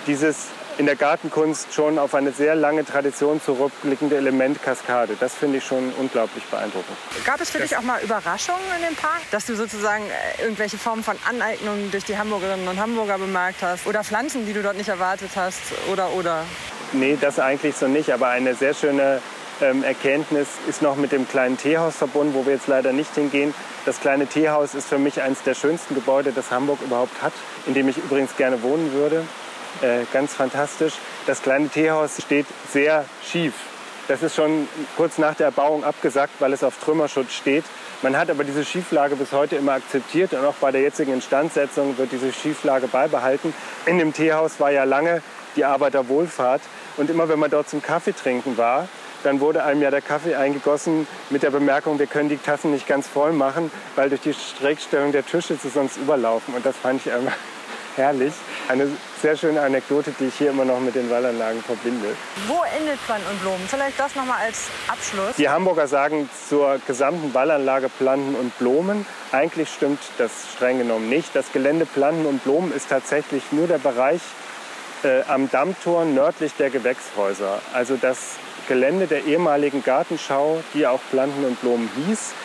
[SPEAKER 2] dieses in der Gartenkunst schon auf eine sehr lange Tradition zurückblickende Element Kaskade. Das finde ich schon unglaublich beeindruckend.
[SPEAKER 1] Gab es für dich auch mal Überraschungen in dem Park, dass du sozusagen äh, irgendwelche Formen von Aneignungen durch die Hamburgerinnen und Hamburger bemerkt hast oder Pflanzen, die du dort nicht erwartet hast oder oder?
[SPEAKER 2] Nee, das eigentlich so nicht, aber eine sehr schöne ähm, Erkenntnis ist noch mit dem kleinen Teehaus verbunden, wo wir jetzt leider nicht hingehen. Das kleine Teehaus ist für mich eines der schönsten Gebäude, das Hamburg überhaupt hat, in dem ich übrigens gerne wohnen würde. Äh, ganz fantastisch. Das kleine Teehaus steht sehr schief. Das ist schon kurz nach der Erbauung abgesackt, weil es auf Trümmerschutz steht. Man hat aber diese Schieflage bis heute immer akzeptiert und auch bei der jetzigen Instandsetzung wird diese Schieflage beibehalten. In dem Teehaus war ja lange die Arbeiterwohlfahrt und immer wenn man dort zum Kaffee trinken war, dann wurde einem ja der Kaffee eingegossen mit der Bemerkung, wir können die Tassen nicht ganz voll machen, weil durch die Schrägstellung der Tische sie sonst überlaufen. Und das fand ich einfach herrlich. Eine sehr schöne Anekdote, die ich hier immer noch mit den Wallanlagen verbinde.
[SPEAKER 1] Wo endet Plan und Blumen? Vielleicht das noch mal als Abschluss.
[SPEAKER 2] Die Hamburger sagen zur gesamten Wallanlage Planten und Blumen. Eigentlich stimmt das streng genommen nicht. Das Gelände Planten und Blumen ist tatsächlich nur der Bereich äh, am Dammtor nördlich der Gewächshäuser. Also das Gelände der ehemaligen Gartenschau, die auch Planten und Blumen hieß.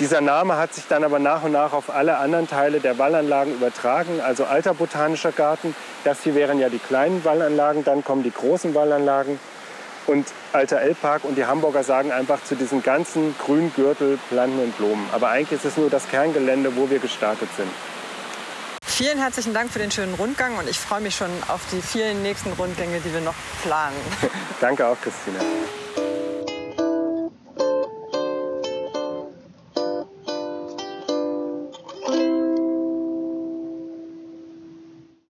[SPEAKER 2] Dieser Name hat sich dann aber nach und nach auf alle anderen Teile der Wallanlagen übertragen, also alter botanischer Garten. Das hier wären ja die kleinen Wallanlagen, dann kommen die großen Wallanlagen und alter L-Park und die Hamburger sagen einfach zu diesem ganzen Grüngürtel Planten und Blumen. Aber eigentlich ist es nur das Kerngelände, wo wir gestartet sind.
[SPEAKER 1] Vielen herzlichen Dank für den schönen Rundgang und ich freue mich schon auf die vielen nächsten Rundgänge, die wir noch planen.
[SPEAKER 2] Danke auch, Christine.